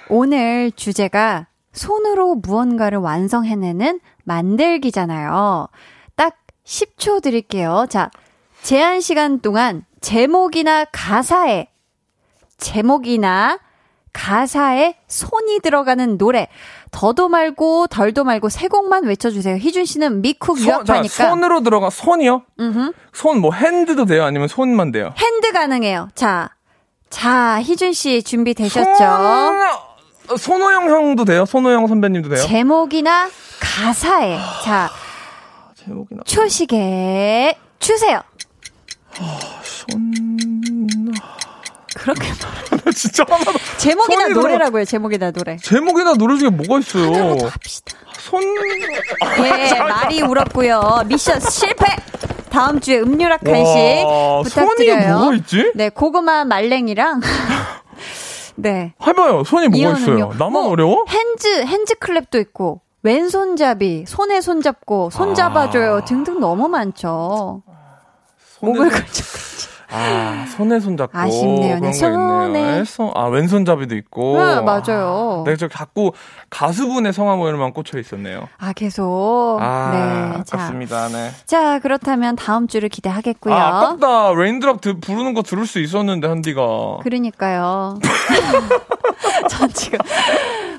오늘 주제가 손으로 무언가를 완성해내는 만들기잖아요. 딱 10초 드릴게요. 자, 제한 시간 동안 제목이나 가사에, 제목이나 가사에 손이 들어가는 노래, 더도 말고 덜도 말고 세 곡만 외쳐주세요. 희준 씨는 미쿡 유학파니까. 손으로 들어가, 손이요? 손 뭐 hand도 돼요? 아니면 손만 돼요? hand 가능해요. 자, 자, 희준 씨 준비 되셨죠? 손, 손호영 형도 돼요? 손호영 선배님도 돼요? 제목이나 가사에. 자, 제목이나. 초시계 주세요. 손. 그렇게 나 진짜 하나도. 제목이나 노래라고요. 제목이나 노래. 제목이나 노래 중에 뭐가 있어요? 합시다. 손. 예, 말이 울었고요. 미션 실패. 다음 주에 음료락 간식 와, 부탁드려요. 손이 뭐가 있지? 네, 고구마 말랭이랑 네. 해봐요. 손이 뭐가 있어요? 음료. 나만 뭐, 어려워? 핸즈 핸즈 클랩도 있고 왼손잡이, 손에 손잡고 손 잡아줘요 등등 너무 많죠. 목을 걸쳐. 아, 손에 손잡고. 아쉽네요. 그런 네. 손에. 네, 손, 아, 왼손잡이도 있고. 네, 맞아요. 네, 저 자꾸 가수분의 성함 모양만 꽂혀 있었네요. 아 계속. 아, 네. 자, 아깝습니다. 네. 자 그렇다면 다음 주를 기대하겠고요. 아, 아깝다. Raindrop 드- 부르는 거 들을 수 있었는데, 한디가. 그러니까요. 전 지금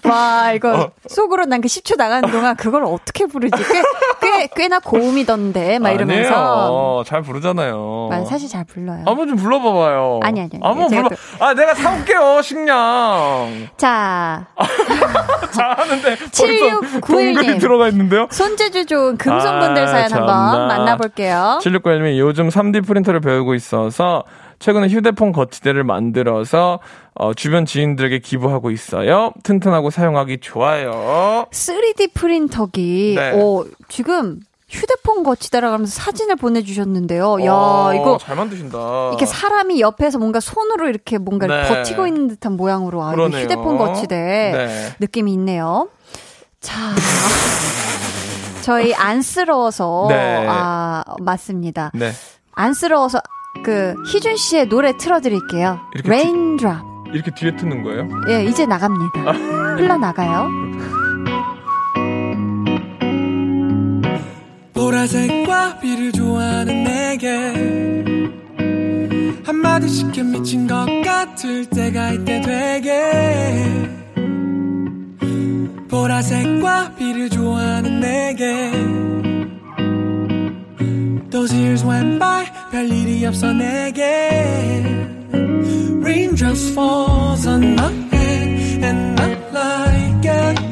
와 이거 어. 속으로 난 그 10초 나가는 동안 그걸 어떻게 부르지? 꽤, 꽤 꽤나 고음이던데 막 이러면서. 아니에요. 잘 부르잖아요. 만 사실 잘 불러요. 한번 좀 불러봐봐요. 아니, 아니, 아니. 한번 불러. 아, 내가 사올게요, 식량. 자 자, 하는데. 7691 벌써 동글이 님. 들어가 있는데요? 손재주 좋은 금손분들 아, 사연 참나. 한번 만나볼게요. 7691님이 요즘 3D 프린터를 배우고 있어서 최근에 휴대폰 거치대를 만들어서 어, 주변 지인들에게 기부하고 있어요. 튼튼하고 사용하기 좋아요. 3D 프린터기. 네. 어, 지금 휴대폰 거치대라 하면서 사진을 보내주셨는데요. 야, 어, 이거 잘 만드신다. 이렇게 사람이 옆에서 뭔가 손으로 이렇게 뭔가 를 네. 버티고 있는 듯한 모양으로 아, 이거. 휴대폰 거치대 네. 느낌이 있네요. 자. 저희 안쓰러워서 네. 아 맞습니다. 네. 안쓰러워서 그 희준 씨의 노래 틀어드릴게요. 이렇게 Raindrop. 이렇게 뒤에 트는 거예요? 예, 이제 나갑니다. 흘러 나가요. 보라색과 비를 좋아하는 내게 한마디씩 해 미친 것 같을 때가 이때 되게 보라색과 비를 좋아하는 내게 Those years went by 별일이 없어 내게 Raindrops falls on my head And I like it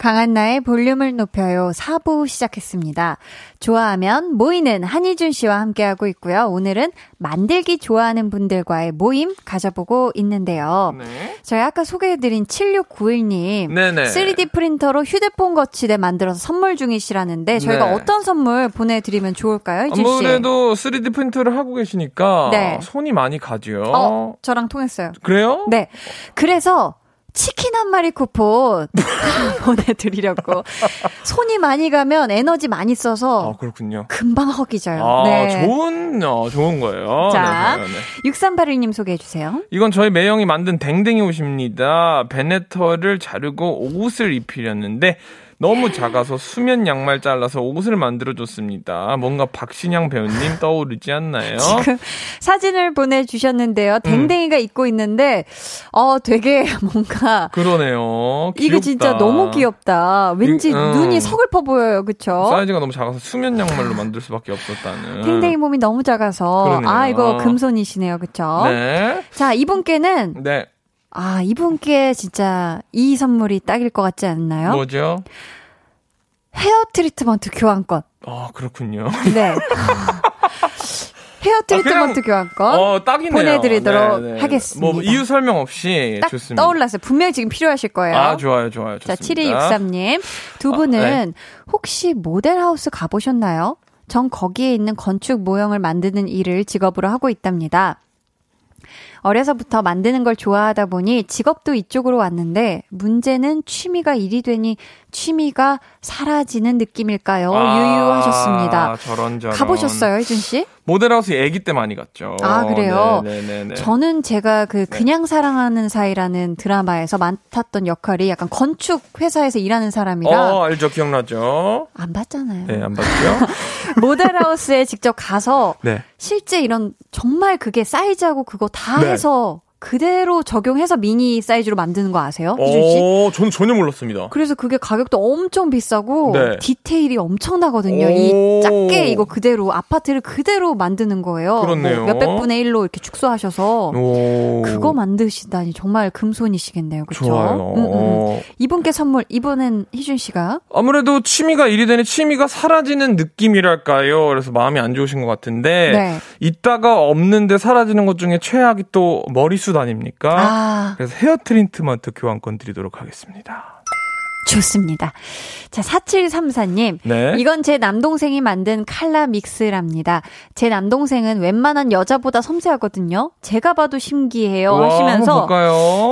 강한나의 볼륨을 높여요. 4부 시작했습니다. 좋아하면 모이는 한희준 씨와 함께하고 있고요. 오늘은 만들기 좋아하는 분들과의 모임 가져보고 있는데요. 네. 저희 아까 소개해드린 7691님. 네네. 3D 프린터로 휴대폰 거치대 만들어서 선물 중이시라는데 저희가 네. 어떤 선물 보내드리면 좋을까요, 희준 씨? 아무래도 3D 프린터를 하고 계시니까 네. 손이 많이 가죠. 어, 저랑 통했어요. 그래요? 네. 그래서 치킨 한 마리 쿠폰 보내드리려고. 손이 많이 가면 에너지 많이 써서 아, 그렇군요. 금방 허기져요. 아, 네. 좋은, 어, 좋은 거예요. 자, 네, 네, 네. 6381님 소개해주세요. 이건 저희 매형이 만든 댕댕이 옷입니다. 베네터를 자르고 옷을 입히려는데 너무 작아서 수면 양말 잘라서 옷을 만들어줬습니다. 뭔가 박신양 배우님 떠오르지 않나요? 지금 사진을 보내주셨는데요. 음. 댕댕이가 입고 있는데, 어, 되게 뭔가. 그러네요. 귀엽다. 진짜 너무 귀엽다. 왠지 이- 음. 눈이 서글퍼 보여요. 그쵸? 사이즈가 너무 작아서 수면 양말로 만들 수밖에 없었다는. 댕댕이 몸이 너무 작아서. 그러네요. 아, 이거 금손이시네요. 그쵸? 네. 자, 이분께는, 네. 아, 이분께 진짜 이 선물이 딱일 것 같지 않나요? 뭐죠? 헤어 트리트먼트 교환권. 아, 그렇군요. 네. 헤어 트리트먼트 교환권. 어, 딱이네요. 보내드리도록 네, 네. 하겠습니다. 뭐 이유 설명 없이 딱 좋습니다. 떠올랐어요. 분명히 지금 필요하실 거예요. 아, 좋아요, 좋아요. 자, 좋습니다. 7263님. 두 아, 분은 네. 혹시 모델하우스 가보셨나요? 전 거기에 있는 건축 모형을 만드는 일을 직업으로 하고 있답니다. 어려서부터 만드는 걸 좋아하다 보니 직업도 이쪽으로 왔는데 문제는 취미가 일이 되니 취미가 사라지는 느낌일까요? 아, 유유하셨습니다. 저런 저런. 가보셨어요, 혜준 씨? 모델하우스 애기 때 많이 갔죠. 아, 그래요? 네네네. 저는 제가 그 그냥 사랑하는 사이라는 드라마에서 맡았던 역할이 약간 건축 회사에서 일하는 사람이라 어, 알죠. 기억나죠? 안 봤잖아요. 네, 안 봤죠? 모델하우스에 직접 가서 네. 실제 이런 정말 그게 사이즈하고 그거 다 네. 해서 그대로 적용해서 미니 사이즈로 만드는 거 아세요? 희준 씨? 어, 저는 전혀 몰랐습니다. 그래서 그게 가격도 엄청 비싸고 네. 디테일이 엄청나거든요. 오. 이 작게 이거 그대로 아파트를 그대로 만드는 거예요. 그렇네요. 뭐 몇백 분의 1로 이렇게 축소하셔서 오. 그거 만드시다니 정말 금손이시겠네요. 그렇죠? 좋아요. 이분께 선물 이번엔 희준 씨가 아무래도 취미가 일이 되니 취미가 사라지는 느낌이랄까요? 그래서 마음이 안 좋으신 것 같은데 네. 있다가 없는데 사라지는 것 중에 최악이 또 머리숱 아닙니까? 아. 그래서 헤어 트리트먼트 교환권 드리도록 하겠습니다. 좋습니다. 자, 4734님. 네. 이건 제 남동생이 만든 칼라 믹스랍니다. 제 남동생은 웬만한 여자보다 섬세하거든요. 제가 봐도 신기해요. 와, 하시면서?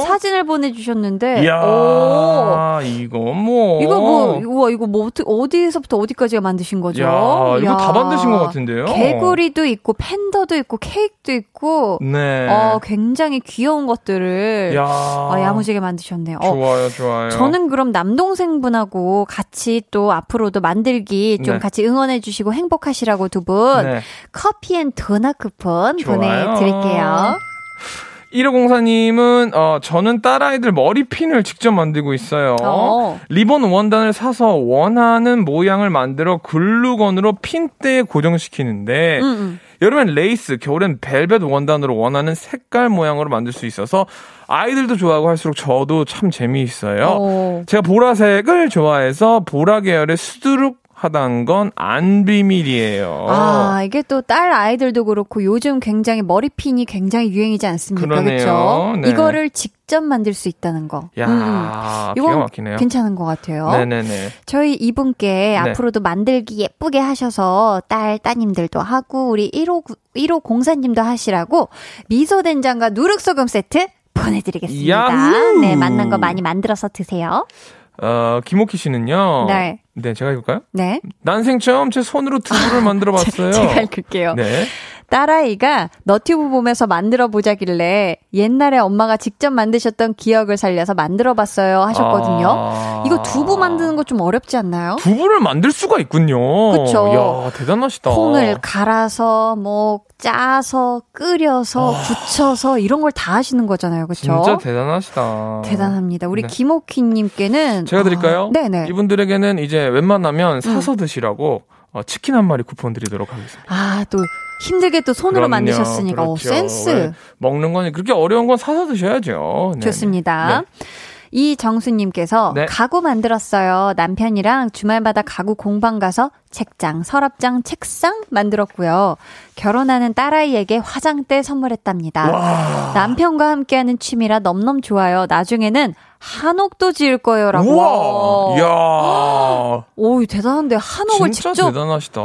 사진을 보내주셨는데. 이야, 오. 이거 뭐. 이거 뭐, 우와, 이거 뭐, 어떻게, 어디서부터 어디까지가 만드신 거죠? 야, 이거 다 이야. 만드신 것 같은데요? 개구리도 있고, 팬더도 있고, 케이크도 있고, 네. 어, 굉장히 귀여운 것들을 야. 어, 야무지게 만드셨네요. 어, 좋아요, 좋아요. 저는 그럼 남동생분하고 같이 또 앞으로도 만들기 좀 네. 같이 응원해 주시고 행복하시라고 두분 네. 커피 and 도넛 쿠폰 좋아요. 보내 드릴게요. 1504님은, 어, 저는 딸아이들 머리핀을 직접 만들고 있어요. 어. 리본 원단을 사서 원하는 모양을 만들어 글루건으로 핀대에 고정시키는데, 음, 음. 여름엔 레이스, 겨울엔 벨벳 원단으로 원하는 색깔 모양으로 만들 수 있어서 아이들도 좋아하고 할수록 저도 참 재미있어요. 어. 제가 보라색을 좋아해서 보라 계열의 수두룩 하다는 건안 비밀이에요. 아, 이게 또 딸 아이들도 그렇고 요즘 굉장히 머리핀이 굉장히 유행이지 않습니까? 그렇죠? 네. 이거를 직접 만들 수 있다는 거. 야, 음. 기가 이건. 괜찮은 것 같아요. 네네네. 저희 이분께 앞으로도 만들기 예쁘게 하셔서 딸, 따님들도 하고, 우리 1호, 1호 공사님도 하시라고 미소 된장과 누룩 소금 세트 보내드리겠습니다. 야무! 네, 만난 거 많이 만들어서 드세요. 어, 김옥희 씨는요. 네. 네, 제가 읽을까요? 네. 난생 처음 제 손으로 두부를 만들어 봤어요. 제가 읽을게요. 네. 딸아이가 너튜브 보면서 만들어 보자길래 옛날에 엄마가 직접 만드셨던 기억을 살려서 만들어 봤어요 하셨거든요. 아. 이거 두부 만드는 거 좀 어렵지 않나요? 두부를 만들 수가 있군요. 그쵸. 야, 대단하시다. 콩을 갈아서 뭐 짜서 끓여서 부쳐서 이런 걸 다 하시는 거잖아요. 그렇죠? 아. 진짜 대단하시다. 대단합니다. 우리 네. 김옥희 님께는 제가 드릴까요? 아, 네 네. 이분들에게는 이제 웬만하면 사서 드시라고 어, 치킨 한 마리 쿠폰 드리도록 하겠습니다. 아, 또 힘들게 또 손으로 그럼요. 만드셨으니까 어, 그렇죠. 센스. 왜 먹는 건 그렇게 어려운 건 사서 드셔야죠. 네. 좋습니다. 네. 이정수님께서 네. 가구 만들었어요. 남편이랑 주말마다 가구 공방 가서 책장, 서랍장, 책상 만들었고요. 결혼하는 딸아이에게 화장대 선물했답니다. 남편과 함께하는 취미라 넘넘 좋아요. 나중에는 한옥도 지을 거예요라고. 우와. 이야. 오, 대단한데 한옥을 진짜 직접. 대단하시다.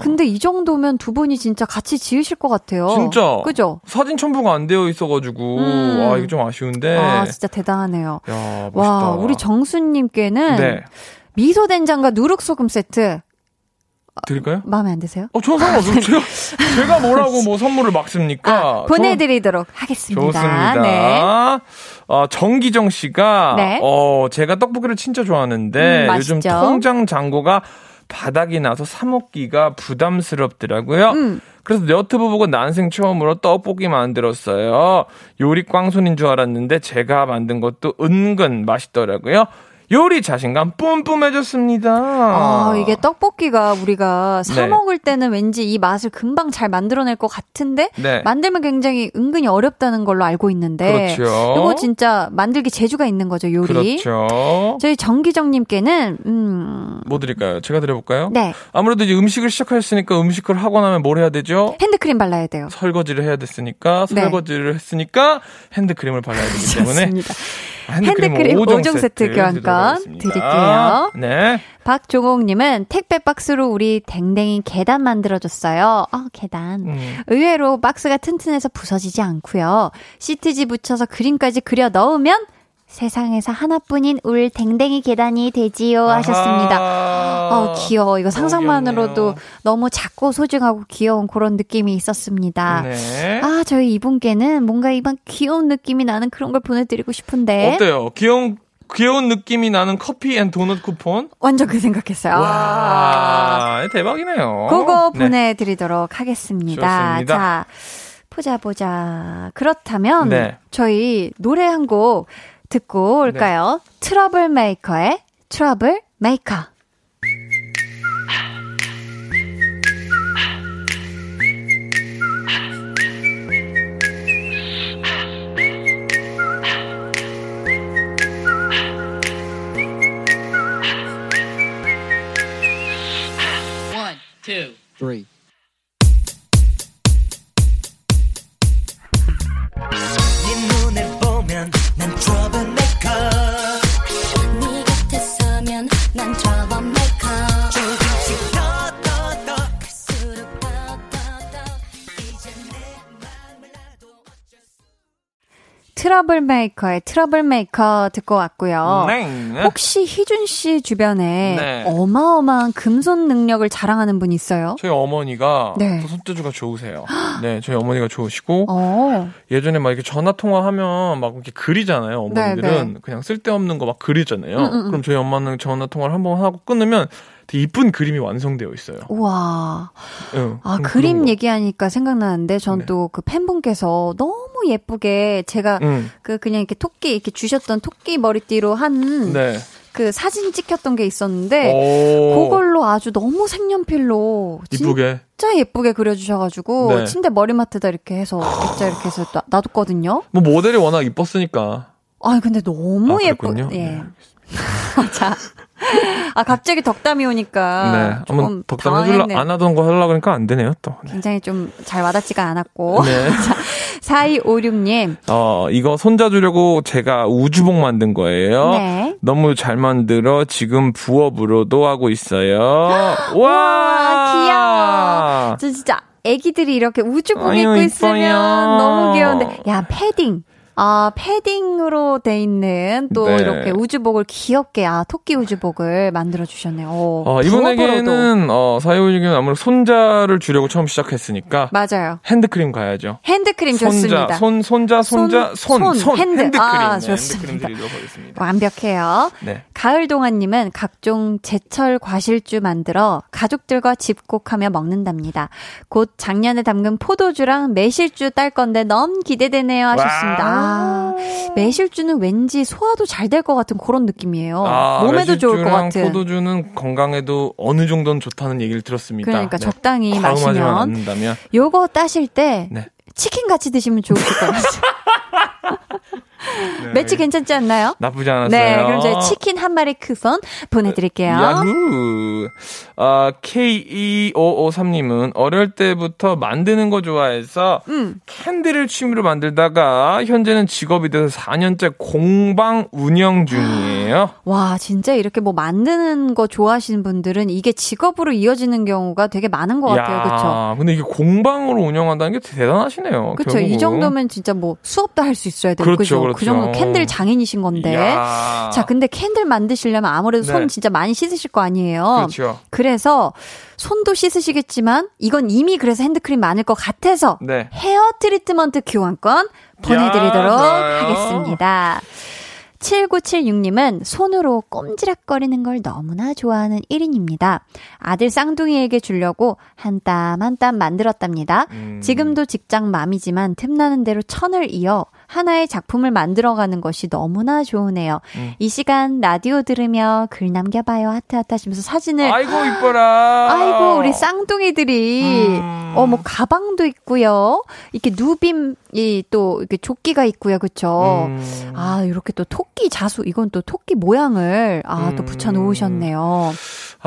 근데 이 정도면 두 분이 진짜 같이 지으실 것 같아요. 진짜. 그죠? 사진 첨부가 안 되어 있어가지고 음. 아 이게 좀 아쉬운데. 아, 진짜 대단하네요. 야 멋있다. 와, 우리 정수님께는 네. 미소 된장과 누룩 소금 세트. 드릴까요? 마음에 안 드세요? 어, 저는 상관없어요. 제가, 제가 뭐라고 뭐 선물을 막 씁니까? 아, 보내드리도록 하겠습니다. 좋습니다. 네. 어, 정기정 씨가 네. 어, 제가 떡볶이를 진짜 좋아하는데 음, 요즘. 통장 잔고가 바닥이 나서 사 먹기가 부담스럽더라고요. 음. 그래서 너트브 보고 난생 처음으로 떡볶이 만들었어요. 요리 꽝손인 줄 알았는데 제가 만든 것도 은근 맛있더라고요. 요리 자신감 뿜뿜해졌습니다. 아, 이게 떡볶이가 우리가 사 네. 먹을 때는 왠지 이 맛을 금방 잘 만들어낼 것 같은데 네. 만들면 굉장히 은근히 어렵다는 걸로 알고 있는데 그렇죠. 이거 진짜 만들기 재주가 있는 거죠, 요리. 그렇죠. 저희 정기정님께는 음, 뭐 드릴까요? 제가 드려볼까요? 네 아무래도 이제 음식을 시작했으니까 음식을 하고 나면 뭘 해야 되죠? 핸드크림 발라야 돼요. 설거지를 해야 됐으니까 네. 설거지를 했으니까 핸드크림을 발라야 되기 때문에. 핸드크림, 핸드크림 5종, 5종 세트 교환권 드리도록 하겠습니다. 드릴게요. 네. 박종옥님은 택배 박스로 우리 댕댕이 계단 만들어줬어요. 아, 계단. 음. 의외로 박스가 튼튼해서 부서지지 않고요. 시트지 붙여서 그림까지 그려 넣으면 세상에서 하나뿐인 울 댕댕이 계단이 되지요 하셨습니다. 어, 귀여워. 이거 상상만으로도. 너무 작고 소중하고 귀여운 그런 느낌이 있었습니다. 네. 아, 저희 이분께는 뭔가 이번 귀여운 느낌이 나는 그런 걸 보내드리고 싶은데. 어때요? 귀여운 귀여운 느낌이 나는 커피 and 도넛 쿠폰? 완전 그 생각했어요. 아. 와, 대박이네요. 그거 네. 보내드리도록 하겠습니다. 좋습니다. 자, 보자, 보자. 그렇다면, 네. 저희 노래 한 곡 듣고 올까요? 트러블 메이커의 트러블 메이커. One, two, three. 눈을 보면 난 trouble 트러블 메이커의 트러블 메이커 듣고 왔고요. 네. 혹시 희준 씨 주변에 네. 어마어마한 금손 능력을 자랑하는 분 있어요? 저희 어머니가 네. 또 손재주가 좋으세요. 네, 저희 어머니가 좋으시고 어. 예전에 막 이렇게 전화 통화하면 막 이렇게 그리잖아요. 어머니들은 네, 네. 그냥 쓸데없는 거 막 그리잖아요. 음, 음, 음. 그럼 저희 엄마는 전화 통화를 한 번 하고 끊으면 되게 이쁜 그림이 완성되어 있어요. 우와. 응, 아, 그런- 그림 거. 얘기하니까 생각나는데, 전 네. 또그 팬분께서 너무 예쁘게 제가 응. 그 그냥 이렇게 토끼, 이렇게 주셨던 토끼 머리띠로 한 네. 그 사진 찍혔던 게 있었는데, 오. 그걸로 아주 너무 색연필로 이쁘게. 진짜 예쁘게 그려주셔가지고, 네. 침대 머리맡에다 이렇게 해서, 액자 이렇게 해서 놔- 놔뒀거든요. 뭐 모델이 워낙 이뻤으니까. 아 근데 너무 아, 예쁘. 예. 네. 자. 아, 갑자기 덕담이 오니까. 네. 조금 한번 덕담 해줄라. 안 하던 거 하려고 그러니까 안 되네요, 또. 네. 굉장히 좀 잘 와닿지가 않았고. 네. 4256님. 어, 이거 손자 주려고 제가 우주복 만든 거예요. 네. 너무 잘 만들어 지금 부업으로도 하고 있어요. 와! 와, 귀여워. 저 진짜 애기들이 이렇게 우주복 입고 있으면 이뻐요. 너무 귀여운데. 야, 패딩. 아, 패딩으로 돼 있는 또 네. 이렇게 우주복을 귀엽게, 아, 토끼 우주복을 만들어 주셨네요. 오, 어. 이분에게는 어, 사회우직은 아무래도 손자를 주려고 처음 시작했으니까 맞아요. 핸드크림 가야죠. 핸드크림 손자, 좋습니다. 손, 손자, 손자, 손, 손, 손, 손, 핸드. 핸드크림. 아, 네, 좋습니다. 핸드크림 드리도록 하겠습니다. 완벽해요. 네. 가을 동안님은 각종 제철 과실주 만들어 가족들과 집콕하며 먹는답니다. 곧 작년에 담근 포도주랑 매실주 딸 건데 너무 기대되네요 하셨습니다. 아, 매실주는 왠지 소화도 잘 될 것 같은 그런 느낌이에요. 아, 몸에도 좋을 것 같은. 포도주는 건강에도 어느 정도는 좋다는 얘기를 들었습니다. 그러니까 네. 적당히 마시면 않는다면. 요거 따실 때 네. 치킨 같이 드시면 좋으실 것 같아요. 매치 괜찮지 않나요? 나쁘지 않았어요. 네, 그럼 저희 치킨 한 마리 쿠폰 보내드릴게요. 야후. 아, K2553님은 어릴 때부터 만드는 거 좋아해서 음. 캔디를 취미로 만들다가 현재는 직업이 돼서 4년째 공방 운영 중이에요. 와, 진짜 이렇게 뭐 만드는 거 좋아하시는 분들은 이게 직업으로 이어지는 경우가 되게 많은 것 같아요. 그렇죠? 근데 이게 공방으로 운영한다는 게 대단하시네요. 그렇죠. 이. 정도면 진짜 뭐 수업도 할 수 있어야 되고 그렇죠? 그렇죠. 그 정도 캔들 장인이신 건데. 이야. 자, 근데 캔들 만드시려면 아무래도 손 네. 진짜 많이 씻으실 거 아니에요. 그렇죠. 그래서 손도 씻으시겠지만 이건 이미 그래서 핸드크림 많을 것 같아서 네. 헤어 트리트먼트 교환권 보내드리도록 좋아요. 하겠습니다. 7976님은 손으로 꼼지락거리는 걸 너무나 좋아하는 1인입니다. 아들 쌍둥이에게 주려고 한 땀 한땀 만들었답니다. 음. 지금도 직장 맘이지만 틈나는 대로 천을 이어 하나의 작품을 만들어가는 것이 너무나 좋으네요. 음. 이 시간 라디오 들으며 글 남겨봐요 하트 하트 하시면서 사진을 아이고 이뻐라. 아이고 우리 쌍둥이들이 음. 어뭐 가방도 있고요. 이렇게 누빔 이 또 이렇게 조끼가 있고요. 그렇죠? 음. 아, 이렇게 또 토끼 자수 이건 또 토끼 모양을 아, 또 음. 붙여 놓으셨네요.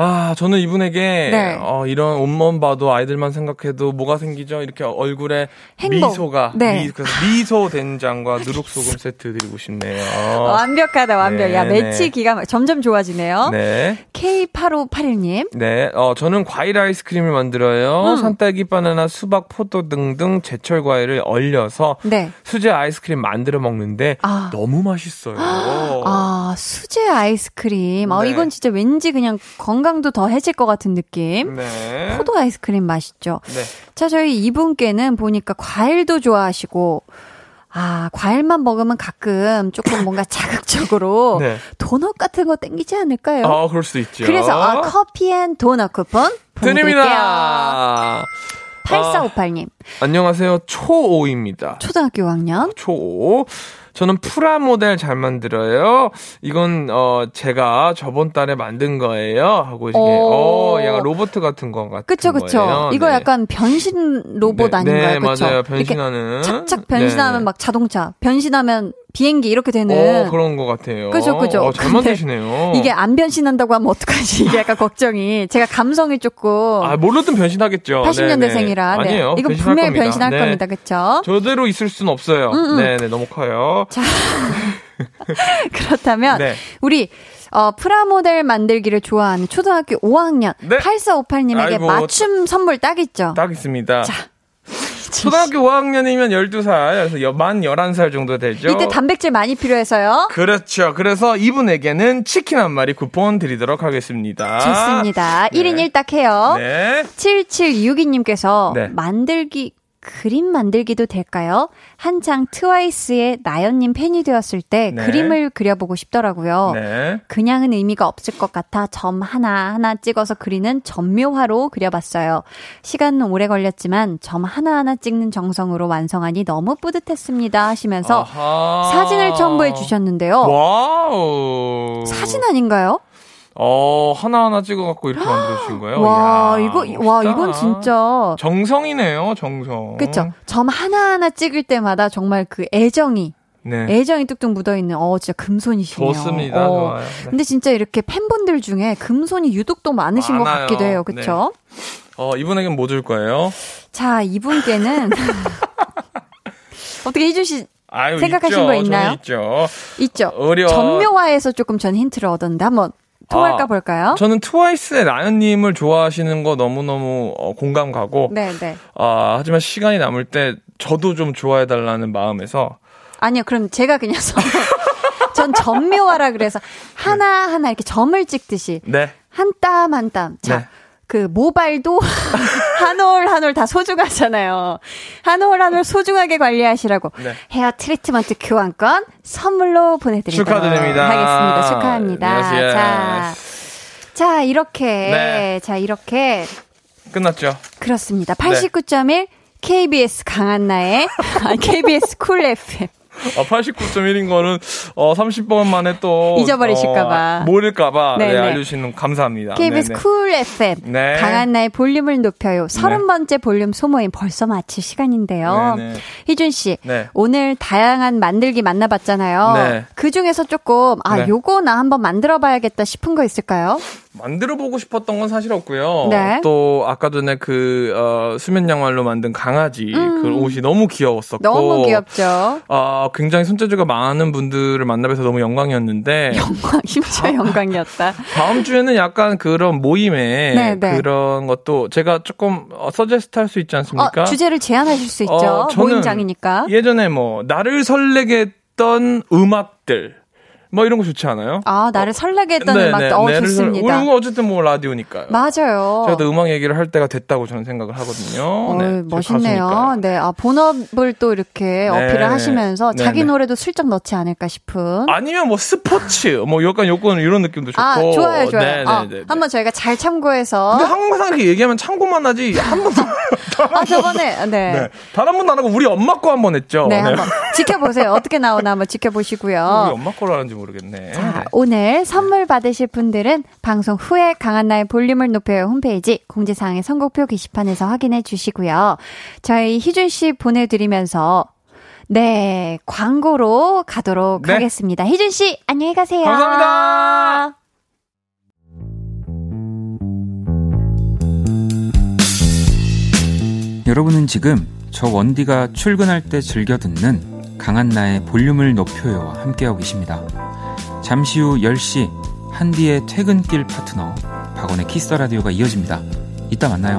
아, 저는 이분에게 네. 어, 이런 옷만 봐도 아이들만 생각해도 뭐가 생기죠? 이렇게 얼굴에 행복. 미소가 네. 미, 미소 된장과 누룩 소금 세트 드리고 싶네요. 완벽하다, 완벽. 야, 어. 네, 매치 네. 기가 막- 점점 좋아지네요. 네. K8581님. 네, 어, 저는 과일 아이스크림을 만들어요. 음. 산딸기, 바나나, 수박, 포도 등등 제철 과일을 얼려서 네. 수제 아이스크림 만들어 먹는데 아. 너무 맛있어요. 아, 수제 아이스크림. 아, 네. 이건 진짜 왠지 그냥 건강도 더 해질 것 같은 느낌. 네. 포도 아이스크림 맛있죠. 네. 자, 저희 이분께는 보니까 과일도 좋아하시고, 아, 과일만 먹으면 가끔 조금 뭔가 자극적으로 네. 도넛 같은 거 땡기지 않을까요? 아, 그럴 수 있죠. 그래서 아, 커피 and 도넛 쿠폰. 드립니다. 8458님, 안녕하세요. 초5입니다. 초등학교 5학년. 초5. 저는 프라 모델 잘 만들어요. 이건 어 제가 저번 달에 만든 거예요. 하고 이게 오. 어 약간 로봇 같은 거 같은 그쵸, 그쵸. 거예요. 이거 네. 약간 변신 로봇 네, 아닌가요? 네, 그쵸? 맞아요. 변신하는. 착착 변신하면 네. 막 자동차, 변신하면 비행기 이렇게 되는. 어, 그런 것 같아요. 그죠, 그죠. 어, 잘 만드시네요. 이게 안 변신한다고 하면 어떡하지? 이게 약간 걱정이. 제가 감성이 조금 아, 뭐로든 변신하겠죠. 80년대생이라. 네네. 아니에요. 이거 분명히 겁니다. 변신할 네. 겁니다. 그쵸? 저대로 있을 순 없어요. 음, 음. 네 네, 너무 커요. 자, 그렇다면 네. 우리 어, 프라모델 만들기를 좋아하는 초등학교 5학년 네. 8458님에게 아이고, 맞춤 선물 딱 있죠. 딱 있습니다. 자. 초등학교 5학년이면 12살, 그래서 여- 만 11살 정도 되죠. 이때 단백질 많이 필요해서요. 그렇죠. 그래서 이분에게는 치킨 한 마리 쿠폰 드리도록 하겠습니다. 좋습니다. 네. 1인 1딱 해요. 네. 7762님께서 네. 만들기 그림 만들기도 될까요? 한창 트와이스의 나연님 팬이 되었을 때 네. 그림을 그려보고 싶더라고요. 네. 그냥은 의미가 없을 것 같아 점 하나 하나 찍어서 그리는 점묘화로 그려봤어요. 시간은 오래 걸렸지만 점 하나 하나 찍는 정성으로 완성하니 너무 뿌듯했습니다 하시면서 아하. 사진을 첨부해 주셨는데요. 와우. 사진 아닌가요? 어, 하나하나 찍어갖고 이렇게 만들어주신 거예요? 와, 이야, 이거, 멋있다. 와, 이건 진짜. 정성이네요, 정성. 그쵸. 점 하나하나 찍을 때마다 정말 그 애정이, 네. 애정이 뚝뚝 묻어있는, 어, 진짜 금손이시네요. 좋습니다, 어. 좋아요. 네. 근데 진짜 이렇게 팬분들 중에 금손이 유독 또 많으신 것 많아요. 같기도 해요. 그쵸? 어, 이분에겐 뭐 줄 거예요? 자, 이분께는. 어떻게 희준 씨 아유, 생각하신 있죠. 거 있나요? 있죠. 있죠? 우리, 어, 전묘화에서 조금 전 힌트를 얻었는데 한번 통할까 아, 볼까요? 저는 트와이스의 라연님을 좋아하시는 거 너무너무 어, 공감 가고, 네, 네. 아, 하지만 시간이 남을 때 저도 좀 좋아해달라는 마음에서, 아니요, 그럼 제가 그냥 서- 전 전묘화라 그래서 하나하나 이렇게 점을 찍듯이 네. 한 땀 한 땀. 자, 네. 그 모발도 한 올 한 올 다 소중하잖아요. 한 올 한 올 소중하게 관리하시라고 네. 헤어 트리트먼트 교환권 선물로 보내드리도록 축하드립니다. 하겠습니다. 축하합니다. Yes, yes. 자, 자 이렇게 네. 자 이렇게 끝났죠? 그렇습니다. 89.1 KBS 강한나의 KBS 쿨 FM. 아, 89.1인 거는, 어, 30번 만에 또. 잊어버리실까봐. 어, 모를까봐. 네. 알려주시는 감사합니다. KBS 네네. 쿨 FM 네. 강한나의 볼륨을 높여요. 서른 번째 볼륨 소모임 벌써 마칠 시간인데요. 네네. 희준 씨, 네. 오늘 다양한 만들기 만나봤잖아요. 네. 그 중에서 조금 아 네. 요거 나 한번 만들어봐야겠다 싶은 거 있을까요? 만들어 보고 싶었던 건 사실 없고요. 네. 또 아까 전에 그 어, 수면 양말로 만든 강아지 그 옷이 너무 귀여웠었고 음. 너무 귀엽죠. 아 아, 굉장히 손재주가 많은 분들을 만나뵈서 너무 영광이었는데. 영광, 심지어 영광이었다. 다음 주에는 약간 그런 모임에 네, 네. 그런 것도 제가 조금 어, 서제스트 할 수 있지 않습니까? 어, 주제를 제안하실 수 있죠. 어, 모임장이니까. 예전에 뭐, 나를 설레게 했던 음악들. 뭐 이런 거 좋지 않아요? 아 나를 설레게 했던 네, 음악, 네, 어 좋습니다. 우리 어쨌든 뭐 라디오니까요. 맞아요. 제가 또 음악 얘기를 할 때가 됐다고 저는 생각을 하거든요. 어, 네, 멋있네요. 네, 아 본업을 또 이렇게 네. 어필을 하시면서 네, 자기 네. 노래도 슬쩍 넣지 않을까 싶은. 아니면 뭐 스포츠, 뭐 약간 요건 이런 느낌도 좋고. 아 좋아요, 좋아요. 네, 아, 한번 저희가 잘 참고해서. 근데 항상 이렇게 얘기하면 참고만 하지 한 번도. 아 저번에 네. 단한 번도 안 하고 우리 엄마 거 한 번 했죠. 네, 한번 지켜보세요. 어떻게 나오나 한번 지켜보시고요. 우리 엄마 거로 하는지 모르겠네. 자, 오늘 선물 받으실 분들은 방송 후에 강한나의 볼륨을 높여요 홈페이지 공지사항의 선곡표 게시판에서 확인해 주시고요. 저희 희준 씨 보내드리면서 네, 광고로 가도록 네. 하겠습니다. 희준 씨, 안녕히 가세요. 감사합니다. 여러분은 지금 저 원디가 출근할 때 즐겨 듣는 강한나의 볼륨을 높여요와 함께하고 계십니다. 잠시 후 10시 한디의 퇴근길 파트너 박원의 키스 라디오가 이어집니다. 이따 만나요.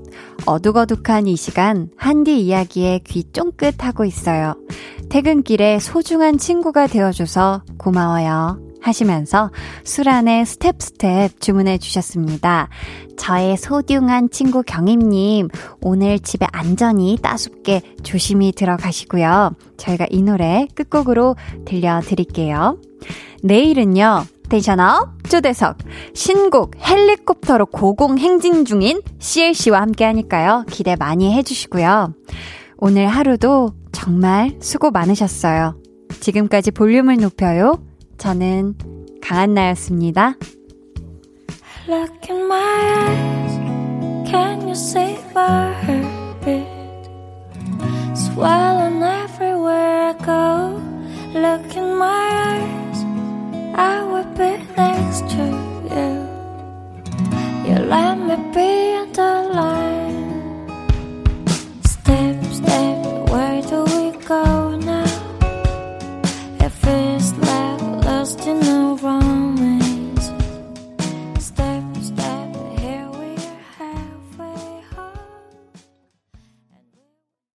어둑어둑한 이 시간 한디 이야기에 귀 쫑긋 하고 있어요. 퇴근길에 소중한 친구가 되어줘서 고마워요. 하시면서 수란의 Step Step 주문해 주셨습니다. 저의 소중한 친구 경임님, 오늘 집에 안전히 따숩게 조심히 들어가시고요. 저희가 이 노래 끝곡으로 들려드릴게요. 내일은요, 텐션업 초대석 신곡 헬리콥터로 고공 행진 중인 CLC와 함께 하니까요. 기대 많이 해주시고요. 오늘 하루도 정말 수고 많으셨어요. 지금까지 볼륨을 높여요. 저는 강한나였습니다. Look in my eyes, can you see my heartbeat? Swelling everywhere I go. Look in my eyes, I will be next to you. You let me be on the line. Step, step, where do we go now? It feels like lost in the